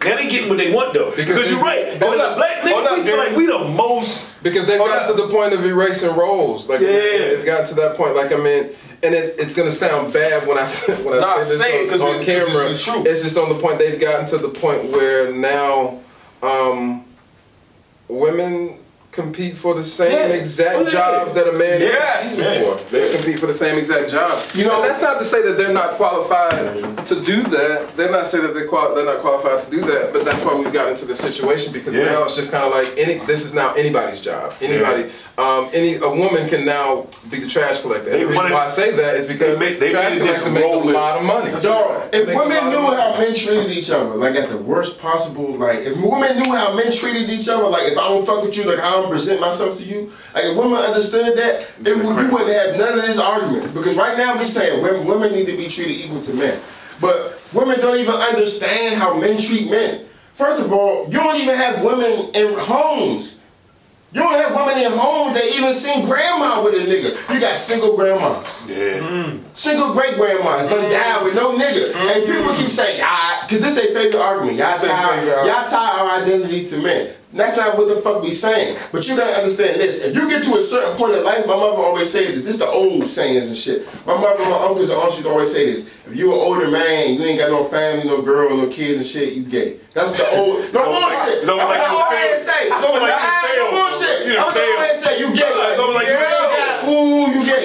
Now they getting what they want though. Because, they- you're right. Because as a black nigga, up, we feel like we the most. Because they've Hold got up. to the point of erasing roles. Like Yeah. they've got to that point. Like I mean, and it, it's gonna sound bad when I say [laughs] when I Nah, say this on, on it- camera. it's. It's just on the point they've gotten to the point where now um, women compete for the same Yeah. exact yeah. jobs that a man Yes. is competing for. They compete for the same exact job. You know- and that's not to say that they're not qualified to do that. They're not saying that they're qual- they're not qualified to do that. But that's why we've gotten into this situation because Yeah. now it's just kind of like any. This is now anybody's job. Anybody, um, any a woman can now be the trash collector. And the reason why I say that is because They made- they trash this collectors make a lot of money. Dog, if women knew money. how men treated each other, like at the worst possible, like if women knew how men treated each other, like if I don't fuck with you, like how I'm present myself to you, like if women understood that, it would, you wouldn't have none of this argument. Because right now we saying women, women need to be treated equal to men, but women don't even understand how men treat men. First of all, you don't even have women in homes. You don't have women in home that even seen grandma with a nigga. You got single grandmas. Yeah. Single great grandmas done died with no nigga. And people keep saying, y'all, cause this their favorite argument. Y'all tie, y'all tie our identity to men. That's not what the fuck we saying. But you gotta understand this. If you get to a certain point in life, my mother always say this. This is the old sayings and shit. My mother, my uncles and aunts used to always say this. If you an older man, you ain't got no family, no girl, no kids and shit, you gay. That's the old. [laughs] No bullshit. It's I'm almost like go you ahead and failed. say. It's almost like you Nah, no bullshit. You I'm done gonna go ahead and say you gay. It's almost like you you failed. got, ooh, you gay.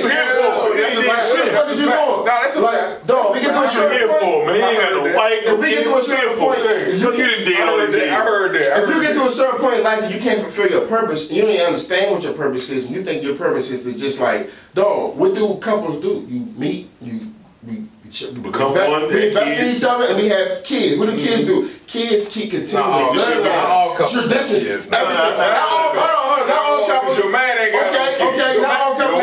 What you? That's like, what the shit. fuck is you doing? Nah, that's a like, fact. dog, we get to a What you certain here for, man? You ain't got no wife, If we get to a certain point, you Look, you didn't dig all I heard that. I heard that. If you get to a certain point in life and you can't fulfill your purpose, you don't even understand what your purpose is, and you think your purpose is to just like, dog, what do couples do? You meet, you we, we Become invest- one, We have invest in kids. each other and we have kids. What do kids mm-hmm. do? Kids keep continuing Not all- to learn not all couples have traditions. kids. Everything. Nah, nah, nah, Not all, hold on, not all oh, couples. Your man ain't got Okay, no okay, Your not all couples.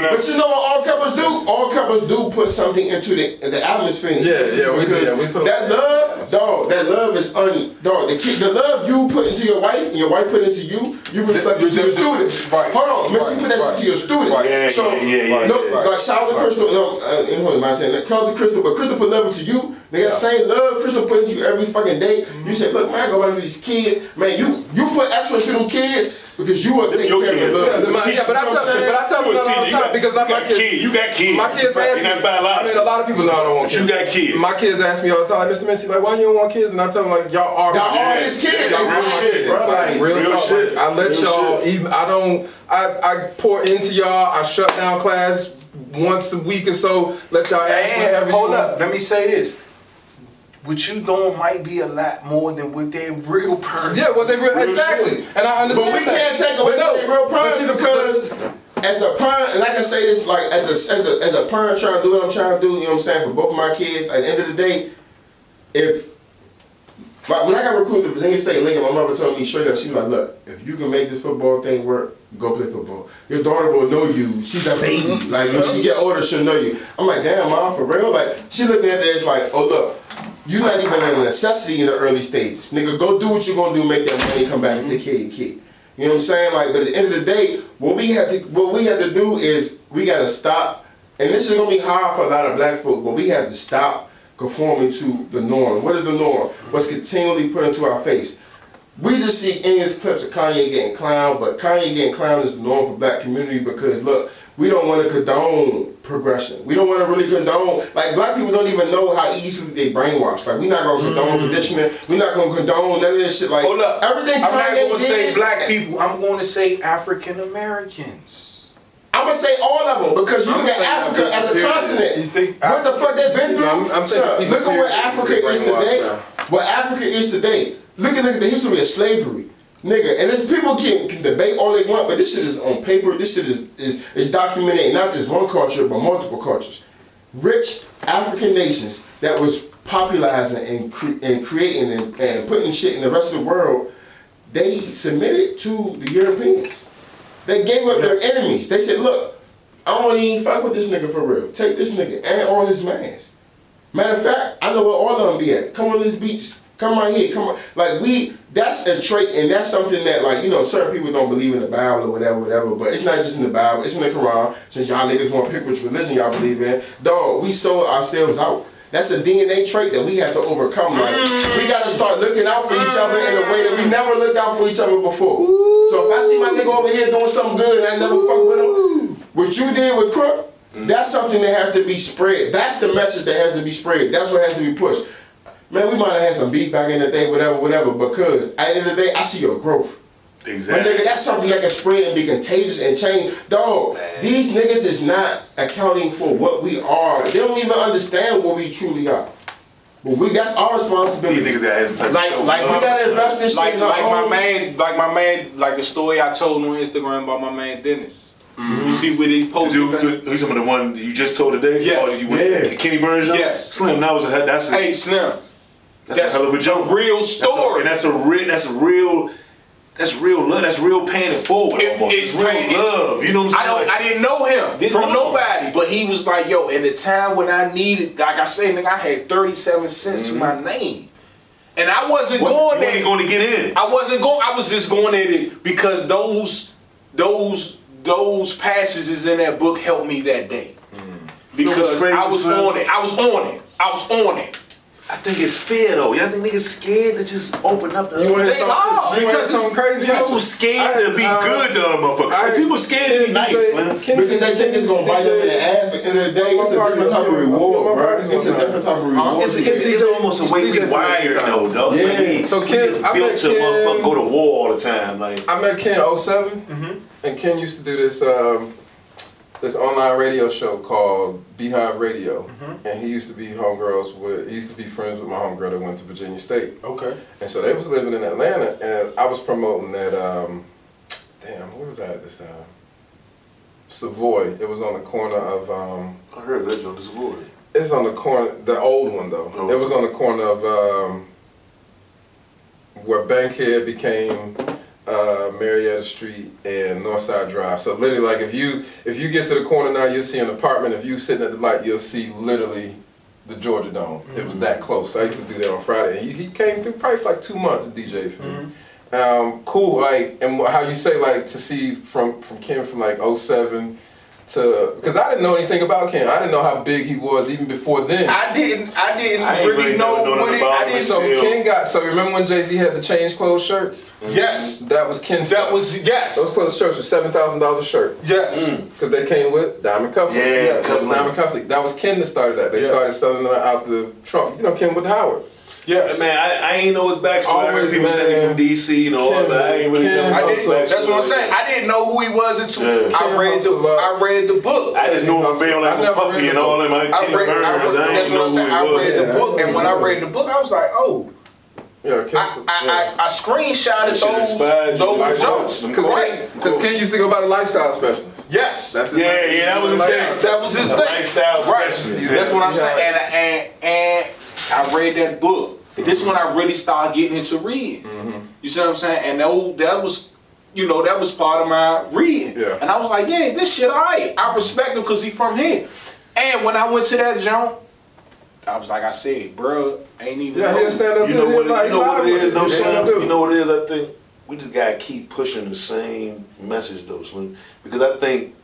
But you know what all couples do? All couples do put something into the the atmosphere. Yeah, yeah, we do, yeah, we put that love, dog. That love is un, dog. The, the love you put into your wife and your wife put into you, you reflect it to your do- do- students. right, Hold on, Miss, you put that shit right, to your students. right. Yeah, so, yeah, yeah, yeah, no, yeah. like shout out to Crystal. No, uh, who am I saying that? Shout out to Crystal, but Crystal put love into you. They got same love Crystal put into you every fucking day. You say, look, man, I go after these kids. Man, you you put extra into them kids because you are taking Your care of kids. the but, my, yeah, but I tell, but I tell You all the. Time because like you my got kids, kids. You got kids. My kids ask me. I mean, a lot of people know I don't want But you got kids. My kids ask me all the time, Mr. Mincy, like, why you don't want kids? And I tell them, like, y'all are. Y'all my are kids. his kids. Y'all real shit, bro. Like, Like, real, talk. shit. I let y'all. Even I don't. I I pour into y'all. I shut down class once a week or so. Let y'all ask you hold up, let me say this. What you doing might be a lot more than what their real parents. Yeah, what they really, exactly, and I understand. But we that. can't take away But no, from their real but parents see, because as a parent, and I can say this like as a, as a as a parent trying to do what I'm trying to do, you know what I'm saying, for both of my kids, at the end of the day, if my, when I got recruited to Virginia State Lincoln, my mother told me straight up, she was like, look, if you can make this football thing work, go play football. Your daughter will know you. She's a baby. Like when she get older, she'll know you. I'm like, damn, mom, for real? Like she looking at it as like, oh look, you're not even a necessity in the early stages. Nigga, go do what you're gonna do, make that money, come back and take care of your kid. You know what I'm saying? Like, but at the end of the day, what we have to what we have to do is we gotta stop, and this is gonna be hard for a lot of black folk, but we have to stop conforming to the norm. What is the norm? What's continually put into our face? We just see endless clips of Kanye getting clowned, but Kanye getting clowned is the norm for black community because look, we don't want to condone progression. We don't want to really condone like black people don't even know how easily they brainwash. Like we're not gonna condone mm. conditioning. We're not gonna condone none of this shit. Like Hold up. everything I'm not gonna say black people. I'm going to say African Americans. I'm gonna say all of them because you I'm look at Africa as a people- continent. You think what the fuck they've been through? I'm- I'm saying Son, look at what Africa is today. now. What Africa is today. Look at, look at the history of slavery. Nigga, and there's people can, can debate all they want, but this shit is on paper. This shit is, is, is documented not just one culture, but multiple cultures. Rich African nations that was popularizing and, cre- and creating and, and putting shit in the rest of the world, they submitted to the Europeans. They gave up their enemies. They said, look, I don't even fuck with this nigga for real. Take this nigga and all his mans. Matter of fact, I know where all of them be at. Come on this beach. Come right here. Come on. Like we, that's a trait, and that's something that, like you know, certain people don't believe in the Bible or whatever, whatever. But it's not just in the Bible. It's in the Quran. Since y'all niggas want to pick which religion y'all believe in, dog, we sold ourselves out. That's a DNA trait that we have to overcome. Like we gotta start looking out for each other in a way that we never looked out for each other before. So if I see my nigga over here doing something good and I never fuck with him, what you did with Crook, that's something that has to be spread. That's the message that has to be spread. That's what has to be pushed. Man, we might have had some beef back in the day, whatever, whatever, because at the end of the day, I see your growth. Exactly. But nigga, that's something that can spread and be contagious and change. Dog, these niggas is not accounting for what we are. They don't even understand what we truly are. But we that's our These responsibility. niggas gotta have some type of Like, self- like We gotta invest this like, shit in like my own- man, like my man, like the story I told on Instagram about my man Dennis. Mm-hmm. You see where he The posted? dude, that? who's some of the one you just told today? Yes. Oh, you went- Yeah. Kenny Burns. Yes. Slim. That was a that's a, Hey Slim, that's, that's a hell of a joke. a real That's a- story. and that's a real. That's a real. That's real love. That's real paying it forward. It- almost. it's real paying- love. You know what I'm I saying? don't. Like, I didn't know him Didn't from know nobody, but he was like, "Yo." In the time when I needed, like I said, nigga, I had thirty-seven cents to my mm-hmm. name, and I wasn't what, going you there. ain't going to get in. I wasn't going. I was just going at it because those those those passages in that book helped me that day. Mm. You know what's Because I was on it. I was on it. I was on it. I think it's fair though. Y'all think niggas scared to just open up the. You want to They hear something, are, you wanna hear because something crazy? People scared to be I- uh, good to other motherfuckers. I- people scared to be nice, Slim. Because they think it's gonna bite them in the ass. At the end of the day, it's a different type of reward, bro. It's a different type of reward. It's, it's, it's almost a way we DJ for wired the though, times. though. Yeah. Like, So we Ken- I built met to Ken- motherfucker go to war all the time. Like, I met Ken 7 and Ken used to do this um, this online radio show called Beehive Radio, and he used to be homegirls with. He used to be friends with my homegirl that went to Virginia State, Okay. and so they was living in Atlanta, and I was promoting that. Um, damn, where was I at this time? Savoy. It was on the corner of. Um, I heard that. This war. it's on the corner, the old one though. Oh. It was on the corner of um, where Bankhead became uh, Marietta Street and Northside Drive. So literally, like if you if you get to the corner now, you'll see an apartment. If you sitting at the light, you'll see literally the Georgia Dome. It was that close. I used to do that on Friday. And he, he came through probably for like two months DJ for me. Um, cool, like and how you say like to see from from Kim from like 07 to because I didn't know anything about Ken. I didn't know how big he was even before then. I didn't. I didn't I really really know know what nothing it. I didn't. so Still. Ken got so remember when Jay Z had the change clothes shirts? Mm-hmm. Yes. That was Ken's. That stuff. was yes. those clothes shirts were seven thousand dollars a shirt yes. Mm. because they came with diamond cufflinks. Yeah, those cufflinks. diamond cufflinks. That was Ken that started that. They Yes. started selling them out the trunk. You know Ken with Howard. Yes. Man, I, I ain't know his backstory. I heard Always, people man. saying from DC and all that. I ain't really know I his didn't, backstory. that's what I'm saying. I didn't know who he was until Yeah. I read the uh, I read the book. I just know him from being I like never Puffy and all book. them. Like I Kenny read, Burns. I, I, that's what I'm know saying. who I he was. read the book, and when I read the book, I was like, oh, Yeah, Ken. I, I, I, I screenshotted shit inspired those you. those Like, jokes. Because Right. Ken, Ken used to go by the lifestyle specialist. Yes. That's his Yeah, yeah, that was his Like- thing. That was his The thing. lifestyle right. specialist. That's what I'm Yeah. saying. And, and and I read that book. This when I really started getting into reading. Mm-hmm. You see what I'm saying? And that, that was, you know, that was part of my reading. Yeah. And I was like, yeah, this shit alright. I respect him because he from here. And when I went to that jump, I was like I said, bro, ain't even. Yeah, he'll stand up You there. know what? like, You know what he it is, live though, with. Slim. Do. You know what it is. I think we just gotta keep pushing the same message, though, Slim. Because I think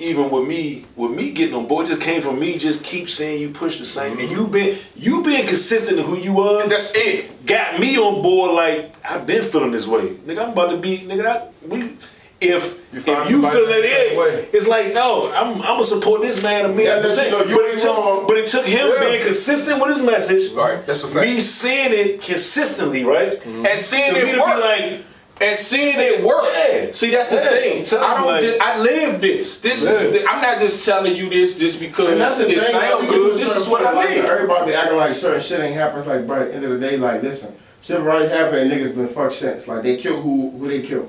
even with me, with me getting on board, just came from me. Just keep saying you push the same, and you been you been consistent in who you are. That's it. got me on board like I've been feeling this way. Nigga, I'm about to be nigga that we if You if you feeling the it, way. it's like no, I'm I'm gonna support this man a million percent. but, ain't it took, wrong. but it took him Yeah. being consistent with his message. Right. That's a fact. Me saying it consistently, right? and seeing To to it work. like, and seeing it work. Yeah. See, that's the Yeah. thing. Tell I don't. like- di- I live this. This Yeah. is. The, I'm not just telling you this just because And that's the it thing, sounds we get to a good. This is what I like, live. Everybody be acting like certain shit ain't happening. Like, but at the end of the day, like, listen, civil rights happened and niggas been fucked since. Like they kill who who they kill.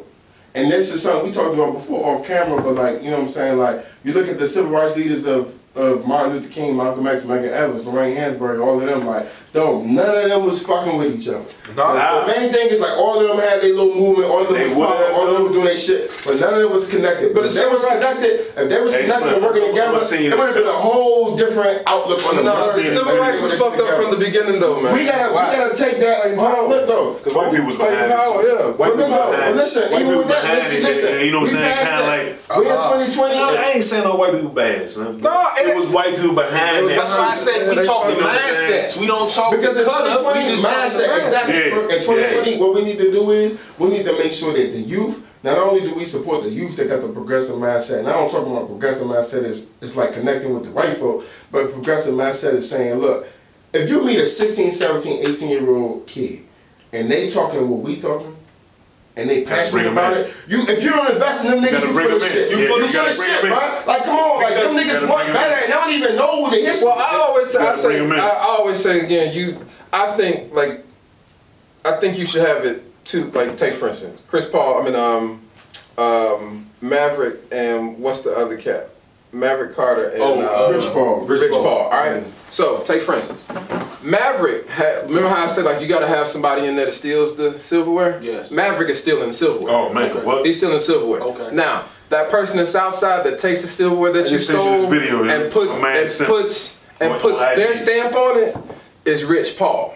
And this is something we talked about before off camera, but like, you know what I'm saying? Like, you look at the civil rights leaders of, of Martin Luther King, Malcolm X, Medgar Evans, Lorraine Hansberry, all of them, like, no, none of them was fucking with each other. Nah. the, the main thing is like all of them had their little movement, all of them They was would popping, all of them was doing their shit, but none of them was connected. But But if the they was civil rights- connected, if they was Hey, connected and working together, gonna see it would have been a whole different outlook on the No, murder the and civil rights was put fucked up from the beginning, though, man. We gotta, we gotta take that. Hold on, look though. Because white people was Fighting behind power, yeah. White But people no, behind but listen, white even people with that, behind listen, it, listen. You know what I'm we saying? passed Kind of that. like. we in 2020. Uh-huh. I ain't saying no white people bad, son. No, it, it- was white people behind It that. That's why I said we They talking fucking understand. mindsets. We don't talk Because in 2020, we just talking mindset, mindset. exactly. Yeah, In 2020, yeah. what we need to do is we need to make sure that the youth, not only do we support the youth that got the progressive mindset, and I don't talk about progressive mindset is it's like connecting with the right folk, but progressive mindset is saying, look, if you meet a 16, 17, 18 year old kid and they talking what we talking, and they bring passionate 'em about in. it. You if you don't invest in them niggas, gotta you bring full of 'em in. shit. You Yeah, full you of gotta shit, bring 'em bro. Like come on, like Because them niggas gotta want bring 'em better, in. and they don't even know who the history. Well, I always say, I gotta bring say, 'em in. I always say again, you, I think like, I think you should have it too. Like, take for instance, Chris Paul. I mean, um, um, Maverick and what's the other cat? Maverick Carter and Oh, uh, Rich Paul. Rich, Paul. All right. Yeah. So take for instance, Maverick. Had, remember how I said like you got to have somebody in there that steals the silverware? Yes. Maverick is stealing the silverware. Oh man, Okay. what? He's stealing silverware. Okay. Now, that person that's outside that takes the silverware that I you just sent you stole this video, and put My man and puts and puts their stamp on it is Rich Paul.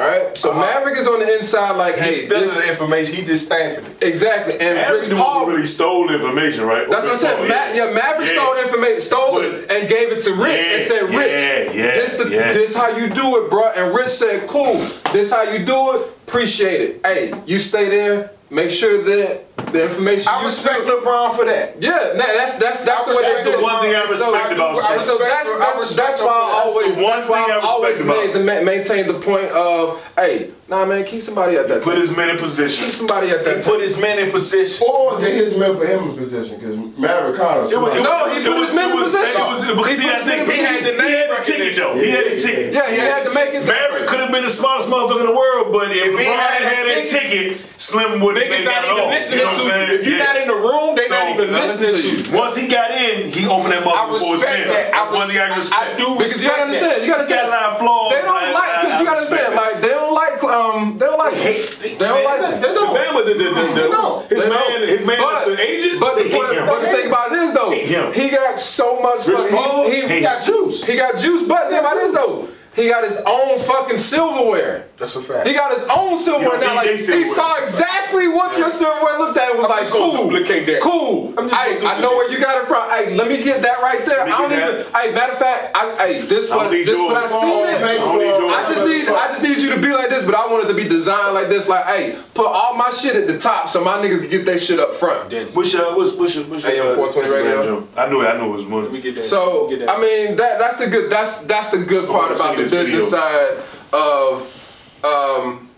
All right. So Uh-huh. Maverick is on the inside like, hey, He's stealing this- the information. He just stamping it. exactly. And Maverick Rich the Paul. really stole information, right? That's what I said. Ma- yeah, Maverick Yeah. stole information, stole Put- it, and gave it to Rich Yeah, and said, "Rich, yeah, yeah, this the, yeah. this how you do it, bro." And Rich said, "Cool, this how you do it. Appreciate it. Hey, you stay there. Make sure that the information I respect LeBron for that. Yeah, nah, that's that's that's I the way the one thing I respect so, about Shaq. so that's that's, that's why I always That's that's why thing I I always made the maintain the point of hey, nah man, keep somebody at that Put time. his men in position. keep somebody at that He put his men in position. Or did his men put him in position? Because Maverick Carter. It was, No, he it put was, his men in it was, position. It was, because He he, put had his men in the, he had position. the, he had the ticket though. He had the ticket. yeah, he had to make it. Maverick could have been the smartest motherfucker in the world, but if, If he LeBron had had, that that ticket, Slim would have Niggas been not even listening to you. If you're not in the room, they not even listening to you. Once he got in, he opened that I motherfucker for his respect men. That's I, one thing I res- respect. I do Because you gotta respect understand, that. you gotta He got a understand. lot of flaws. They don't like, because you gotta understand, like they don't like, um, they don't like hate. They don't like. They don't. Bama, the, the, the, the, They don't. his They man, don't. his man But- is the agent. But the, but, but the thing about this though, he got so much. Rich Paul? he, he, Hate got juice. He got juice. But the thing about this though, he got his own fucking silverware. That's a fact. He got his own silverware now. Like he saw exactly what your silverware looked at and was I'm like, just gonna cool, duplicate that. cool. I'm just Hey, gonna I know where you got it from. Hey, let me get that right there. I don't even. Hey, matter of fact, I, hey, this I what this what I seen Oh, it. I don't need yours. I just need I just need you to be like this, but I want it to be designed like this. Like, hey, put all my shit at the top so my niggas can get their shit up front. What's your, what's, what's your, what's your, AM uh, 420 Instagram radio? jump? I knew it, I knew it was money. Let me money. get that. So Get that. I mean that that's the good that's that's the good part wanna about see the this business video. side of um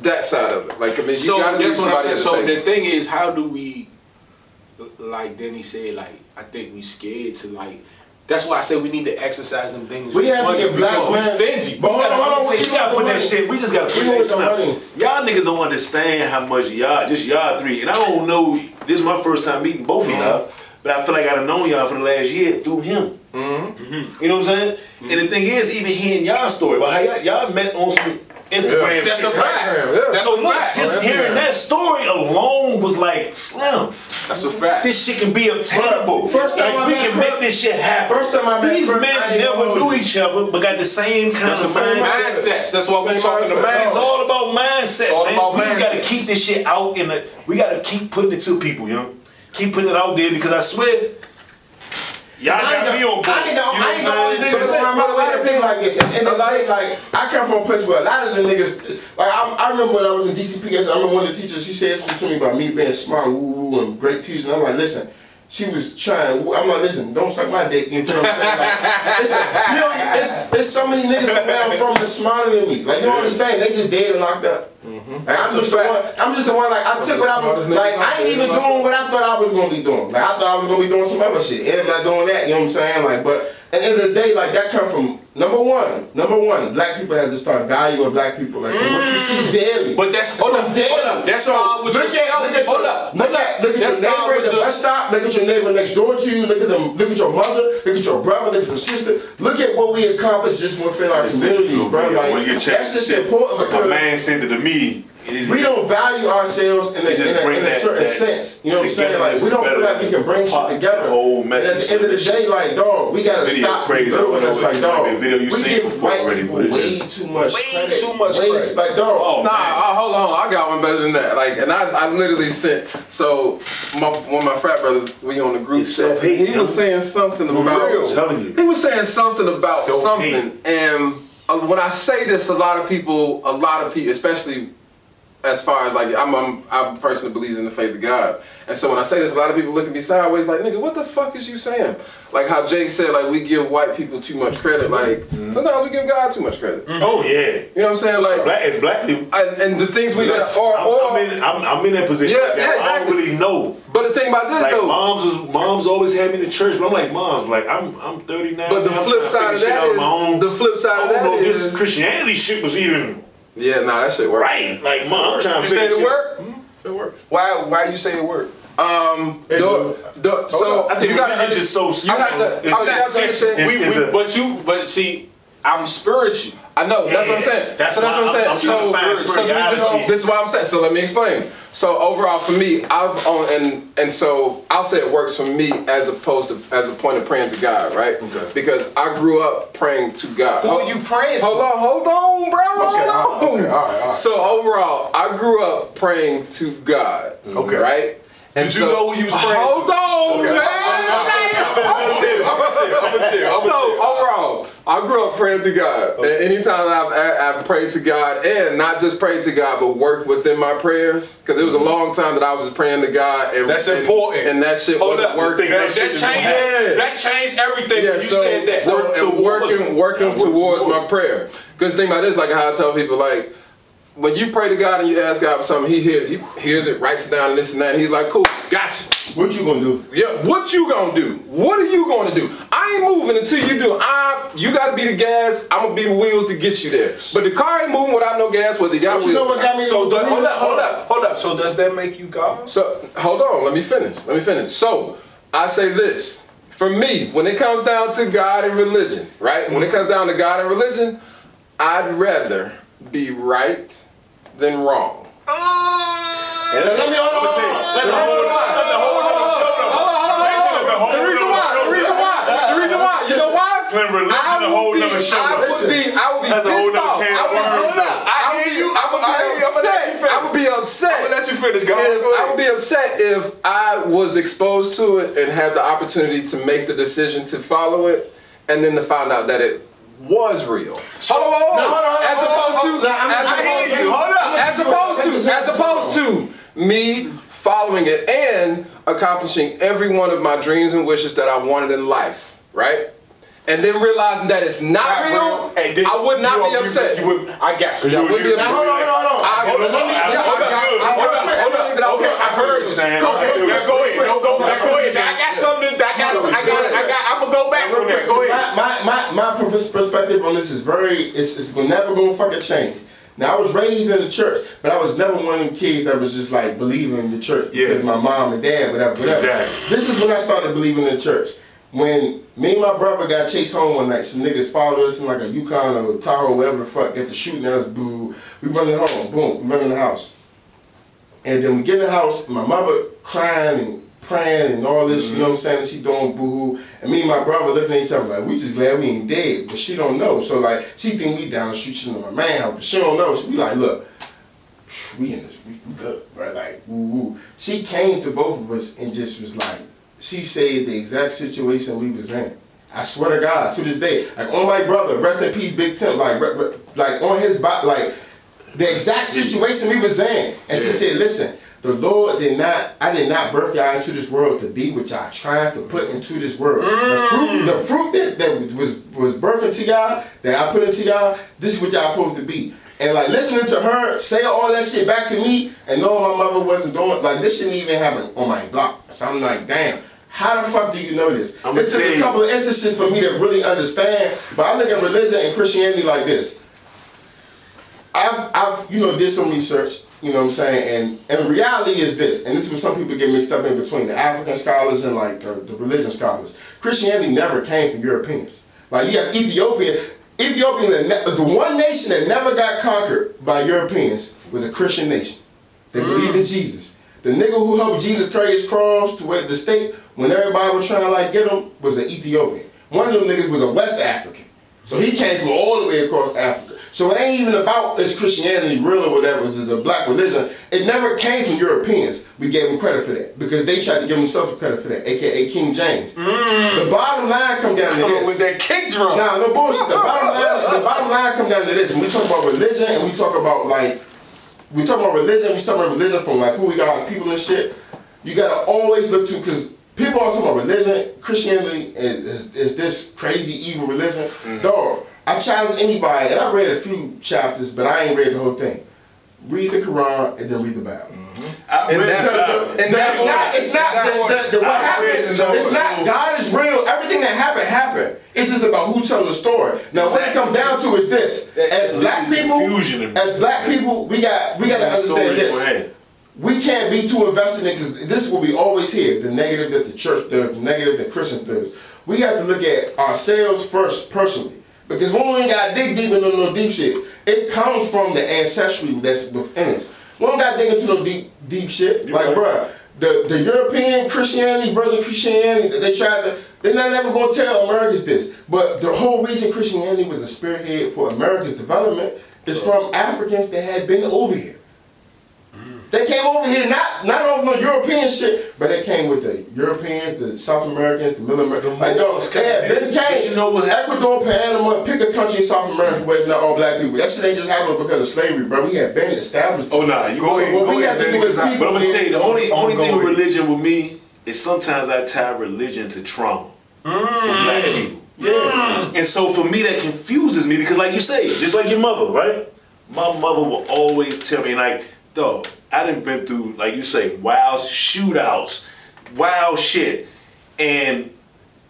that side of it. Like I mean, you so gotta leave that's what I'm somebody saying. at the So table. the thing is, how do we, like Denny said, like I think we scared to like. That's why I said we need to exercise them things. We have to get black because we stingy. But hold on, hold on, So wait, you gotta put that shit. We just gotta put We that stuff. money. Y'all niggas don't understand how much y'all, just y'all three, and I don't know. This is my first time meeting both of y'all, but I feel like I done known y'all for the last year through him. Mm-hmm. You know what I'm saying? And the thing is, even hearing y'all story about how y'all, y'all met on some Instagram. Yeah. That's a right? fact. Yeah. That's So a look, fact. just Oh, hearing that story alone was like, Slim, That's a fact. this shit can be obtainable. First time like, I we met can Kurt- make this shit happen. First time I met These Kurt, I men ain't never knew hold each other, but got the same kind That's of a mindset. Mindsets. That's what we're Same talking mindset. about. It's all about mindset. It's all man. about we just gotta keep this shit out in the. We gotta keep putting it to people, yo. Keep putting it out there because I swear, y'all I ain't got me the- on board. I ain't the, You know I ain't the what only I'm nigga that's around a lot of thing like this. And, and the like, like, I come from a place where a lot of the niggas, like, I, I remember when I was in DCPS, I remember one of the teachers, she said something to me about me being smart, woo woo, and great teacher. And I'm like, listen, she was trying, I'm like, listen, don't suck my dick, you feel what I'm saying? Like, listen, you know, it's, it's so many niggas from where I'm from that's smarter than me. Like, you don't understand, they just dead and locked up. Mm-hmm. Like, I'm just the one. I'm just the one. Like I took what I was. Like I ain't even doing what I thought I was gonna be doing. Like I thought I was gonna be doing some other shit, and I'm not doing that. You know what I'm saying? Like, but At the end of the day, like that come from number one. Number one, black people have to start valuing black people. Like from what you see mm. daily. But that's hold up, daily. hold up. That's So, all with look yourself. At, look at hold your, up, look hold at look at That's your neighbor at the bus stop. Look at your neighbor next door to you. Look at them. Look at your mother. Look at your brother. Look at your sister. Look at what we accomplished just within our communities, bro. Like that's just important My because man sent it to me. And it- we don't value ourselves in a, just in a, bring in a that- certain that sense. You know what I'm saying? Like we don't feel like we can bring shit together. whole and at the end of the day, like dog, we gotta Video stop crazy. I don't doing know like dog. a video you we seen give before white already, people way just- too much way credit. too much way, credit. Like dog. Oh, Nah, man. uh, hold on. I got one better than that. Like, and I, I literally sent. So, my, one of my frat brothers, we on the group It's chat. He was saying something about. I'm telling you. He was saying something about something, and uh, when I say this, a lot of people, a lot of people, especially as far as like I'm, I'm, I'm a person that believes in the faith of God, and so when I say this, a lot of people look at me sideways, like, "Nigga, what the fuck is you saying?" Like how Jake said, like we give white people too much credit. Like mm-hmm. sometimes we give God too much credit. Mm-hmm. Oh yeah. You know what I'm saying? Like, Black, it's black people. and, and the things we Yes, or, I'm, or I'm in, I'm, I'm in that position. Yeah, right now. yeah, I exactly. don't really know. But the thing about this Like though, moms is moms always had me to church, but I'm like moms, like I'm I'm 39. but the man, flip side of figure shit that is my own. the flip side I of don't that know if is this Christianity shit was even yeah, nah, that shit works. right. Like mom, I'm trying You to say figure it shit. work? It works. Why? Why you say it work? Um, the, the, so I think you gotta just is so I got the- it's- I'm not understand- We, we, but you, but see, I'm spiritual. I know, that's what I'm saying. that's so that's what I'm saying. I'm- I'm so, so me this is what I'm saying. So let me explain. So overall for me, I've on and and so I'll say it works for me as opposed to as a point of praying to God, right? Okay. Because I grew up praying to God. Who Hold- are you praying to? Hold on, hold on, bro. Hold on. all right, okay, all right, all right. So overall, I grew up praying to God. Okay. Right? And Did you know who you was praying to? Hold on, Okay. man. I'm gonna chill. I'm gonna chill. I'm gonna chill. So overall, I grew up praying to God. And anytime I've, I've prayed to God, and not just prayed to God, but worked within my prayers, because it was a mm-hmm. long time that I was praying to God. And, That's and- important. And that shit Hold wasn't up. working. That That, shit that is changed. Yeah. That changed everything. Yeah, when you so, said that. so Work towards working, working Yeah, towards towards my prayer. Because think about this, like how I tell people, like when you pray to God and you ask God for something, He hears, he hears it, writes it down, and this and that. And he's like, "Cool, gotcha." What you gonna do? Yeah, what you gonna do? What are you gonna do? I ain't moving until you do. I, you gotta be the gas. I'm gonna be the wheels to get you there. But the car ain't moving without no gas. Whether you got But you know wheels. what got me? So hold up, hold up, hold up. So does that make you God? So hold on, let me finish. Let me finish. So I say this. For me, when it comes down to God and religion, right? When it comes down to God and religion, I'd rather be right than wrong. Oh! And let me hold on. I'ma tell you, hold on. That's a whole that's a whole other show, though. Religion is a whole The reason why, the reason why, the reason why, you know why? Slim, religion I a would whole be- nother show, I would be, I would be That's a whole pissed off. I would hold up. I I hear you. I would I be. I'ma let you upset. finish. I would be upset. I'm gonna let you finish. Go If- on, go I would be upset if I was exposed to it and had the opportunity to make the decision to follow it, and then to find out that it was real. hold on, hold on. No, hold on, hold on, as opposed to, as opposed to, as opposed to, as opposed to me following it and accomplishing every one of my dreams and wishes that I wanted in life, right? And then realizing that it's not Not real, real. Hey, did- I would not you- be you- upset. You would, I got you. I would be Now, hold on, hold on, hold on. I- I- yeah, I- I- hold up, I- I- hold I- hold I- I heard you. saying. Go ahead. Go ahead. Go, ahead. I got something. I gonna go back Real quick, Go ahead. My, my, my, my perspective on this is very, it's, it's never gonna fucking change. Now, I was raised in the church, but I was never one of them kids that was just like believing in the church Yeah. because my mom and dad, whatever, whatever. Exactly. This is when I started believing in the church. When me and my brother got chased home one night, some niggas followed us in like a Yukon or a Tahoe, whatever the fuck, get to shooting at us, boo. We running home, boom, we run in the house. And then we get in the house, my mother crying and praying and all this, you know what I'm mm-hmm. saying? And she doing boo hoo. And me and my brother looking at each other like, we just glad we ain't dead. But she don't know. So like, she think we down the street, she in my man house, but she don't know. She be like, look, we in this, we we good, bro. Like, woo woo. She came to both of us and just was like, she said the exact situation we was in. I swear to God, to this day, like on my brother, rest in peace, Big Tim, like, re- re- like on his body, like the exact mm-hmm. situation we was in. And she said, listen, the Lord did not, I did not birth y'all into this world to be what y'all trying to put into this world. The mm. fruit, the fruit that, that was was birthed into y'all, that I put into y'all, this is what y'all supposed to be. And like listening to her say all that shit back to me and knowing my mother wasn't doing like this shouldn't even happen on my block. So I'm like, damn, How the fuck do you know this? I'ma it took a couple of instances for me to really understand. But I look at religion and Christianity like this. I've, I've, you know, did some research, you know what I'm saying, and, and reality is this, and this is what some people get mixed up in between the African scholars and like the, the religion scholars. Christianity never came from Europeans. Like you have Ethiopia, Ethiopia, the, the one nation that never got conquered by Europeans was a Christian nation. They mm. believed in Jesus. The nigga who helped Jesus carry his cross to where the state when everybody was trying to like get him was an Ethiopian. One of them niggas was a West African. So he came from all the way across Africa. So it ain't even about is Christianity real or whatever, it's a black religion. It never came from Europeans. We gave them credit for that because they tried to give themselves credit for that, aka King James. Mm. The bottom line come down to this. with that kick drum. Nah, no bullshit. The bottom line, the bottom line come down to this. When we talk about religion and we talk about like, we talk about religion, we talk about religion from like who we got as people and shit. You gotta always look to because people always talk about religion. Christianity is, is, is this crazy evil religion. Mm-hmm. Dog, I challenge anybody, and I read a few chapters, but I ain't read the whole thing. Read the Quran and then read the Bible. I And read that- that. The- And the- that's not. It's not. That's The, what- the, the, what I happened? read It's not. God is real. Everything that happened happened. It's just about who's telling the story. Now, what it comes down to is this: That- as black people, confusion in me. as black people, we got we got to understand this. We can't be too invested in because this is what we always hear: the negative that the church does, the negative that Christians does. We got to look at ourselves first, personally, because when we ain't got to dig deep into no deep shit, it comes from the ancestry that's within us. We don't got to dig into no deep, deep shit. Like, right. bruh, the the European Christianity, version Christianity, they tried to. They're not ever gonna tell Americans this, but the whole reason Christianity was a spearhead for America's development is from Africans that had been over here. They came over here not not over no European shit, but they came with the Europeans, the South Americans, the Middle Americans. Like dog, they had been came. you know what? Ecuador, Panama, pick a country in South America where it's not all black people. That shit ain't just happening because of slavery, bro. We had been established. Oh nah, you So go ahead. what go we ahead, have to do people But I'm gonna tell you, the only only thing with religion with me is sometimes I tie religion to trauma for mm. black people. Yeah. And so for me, that confuses me because, like you say, just like your mother, right? My mother will always tell me, like, dog, I didn't been through, like you say, wild shootouts, wild shit. And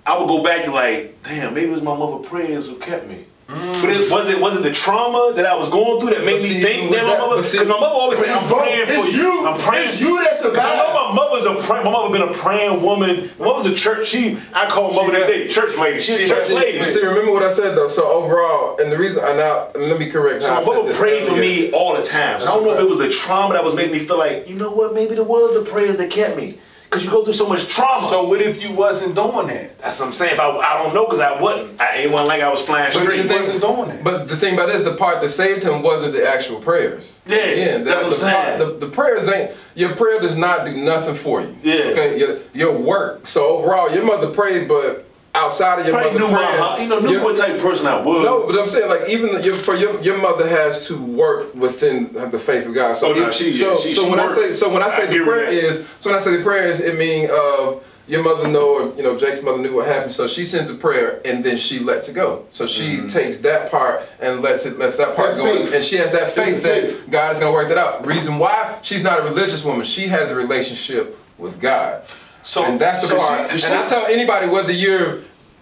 I would go back to like, damn, maybe it was my mother prayers who kept me. But it wasn't wasn't the trauma that I was going through that made But me think that my mother. Because my mother always said, "I'm praying for you. you. I'm praying. It's you that 'Cause I know my mother's a pray. My mother been a praying woman. My mother's a church. She I call mother that today church lady. She's a church See, lady. but see, remember what I said though. So overall, and the reason I now let me correct. So my mother prayed for me all the time. So I don't know if it was the trauma that was making me feel like, you know what, maybe it was the prayers that kept me. Because you go through so much trauma. So what if you wasn't doing that? that's what I'm saying. If I, I don't know because I wasn't. I ain't one like I was flying But straight. the thing- wasn't doing that. But the thing about this, the part that saved him wasn't the actual prayers. Yeah, Again, that's what I'm the, saying. part- the, the prayers ain't your prayer does not do nothing for you. Yeah. Okay. Your, your work. So overall, your mother prayed, but outside of your Probably mother knew my, you know, knew your- what type of person I was. No, but I'm saying like even your, for your your mother has to work within the faith of God. So Oh, no, she- so, yeah, she- so she when works. I say so when I say I the prayer is so when I say the prayer is it mean of your mother know or you know Jake's mother knew what happened so she sends a prayer and then she lets it go so she Mm-hmm. takes that part and lets it lets that part That go faith. and she has that faith that faith. God is gonna work that out reason why she's not a religious woman she has a relationship with God So and that's the so part. she- and I tell anybody whether you're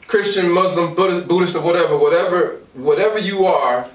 Christian, Muslim, Buddhist, Buddhist, or whatever, whatever, whatever you are,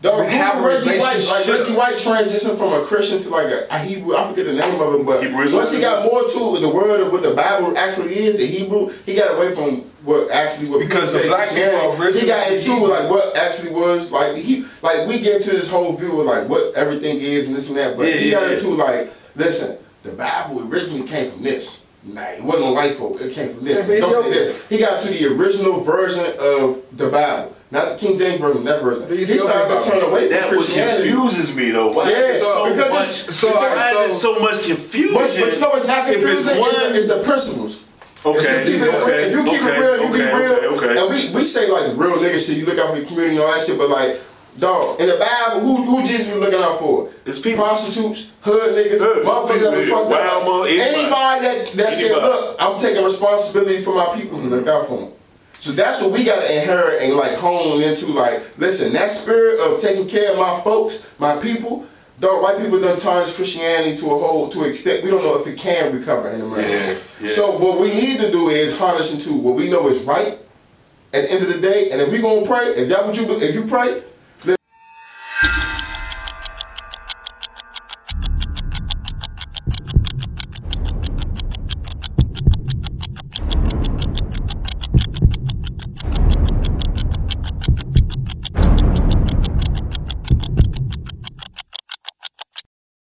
Dog, you have a Reggie White, like relationship. Reggie White transitioned from a Christian to like a, a Hebrew. I forget the name of it, but Hebrew once he got more to the word of what the Bible actually is, the Hebrew, he got away from what actually what Because people the black people are He got into originally like what actually was like he like we get to this whole view of like what everything is and this and that, but Yeah, he yeah, got yeah. into like listen, the Bible originally came from this. Nah, it wasn't a white folk. It came from this. Don't say this. He got to the original version of the Bible, not the King James version. That version. The He Ethiopian started to Bible. turn away from That what Christianity. confuses me though. Why Yeah, is so because much? it's- so- why so- is there so much confusion? But, but you know what's not If it's confusing? Is one- the, is the principles. Okay, If you keep it, okay, if you keep okay, it real, you okay, be real. Okay, okay. And we, we say like real nigga shit, you look out for your community and all that shit, but like, dog, in the Bible, who who Jesus was looking out for? It's people. Prostitutes, hood niggas, Hood, motherfuckers that was fucked up. anybody. Anybody that, that said, look, I'm taking responsibility for my people, he looked out for them. So that's what we gotta inherit and like hone into like, listen, that spirit of taking care of my folks, my people, Dog, white people done tarnished Christianity to a whole to an extent. We don't know if it can recover in America. Yeah, yeah. So what we need to do is harness into what we know is right at the end of the day. And if we gonna pray, if that what you if you pray,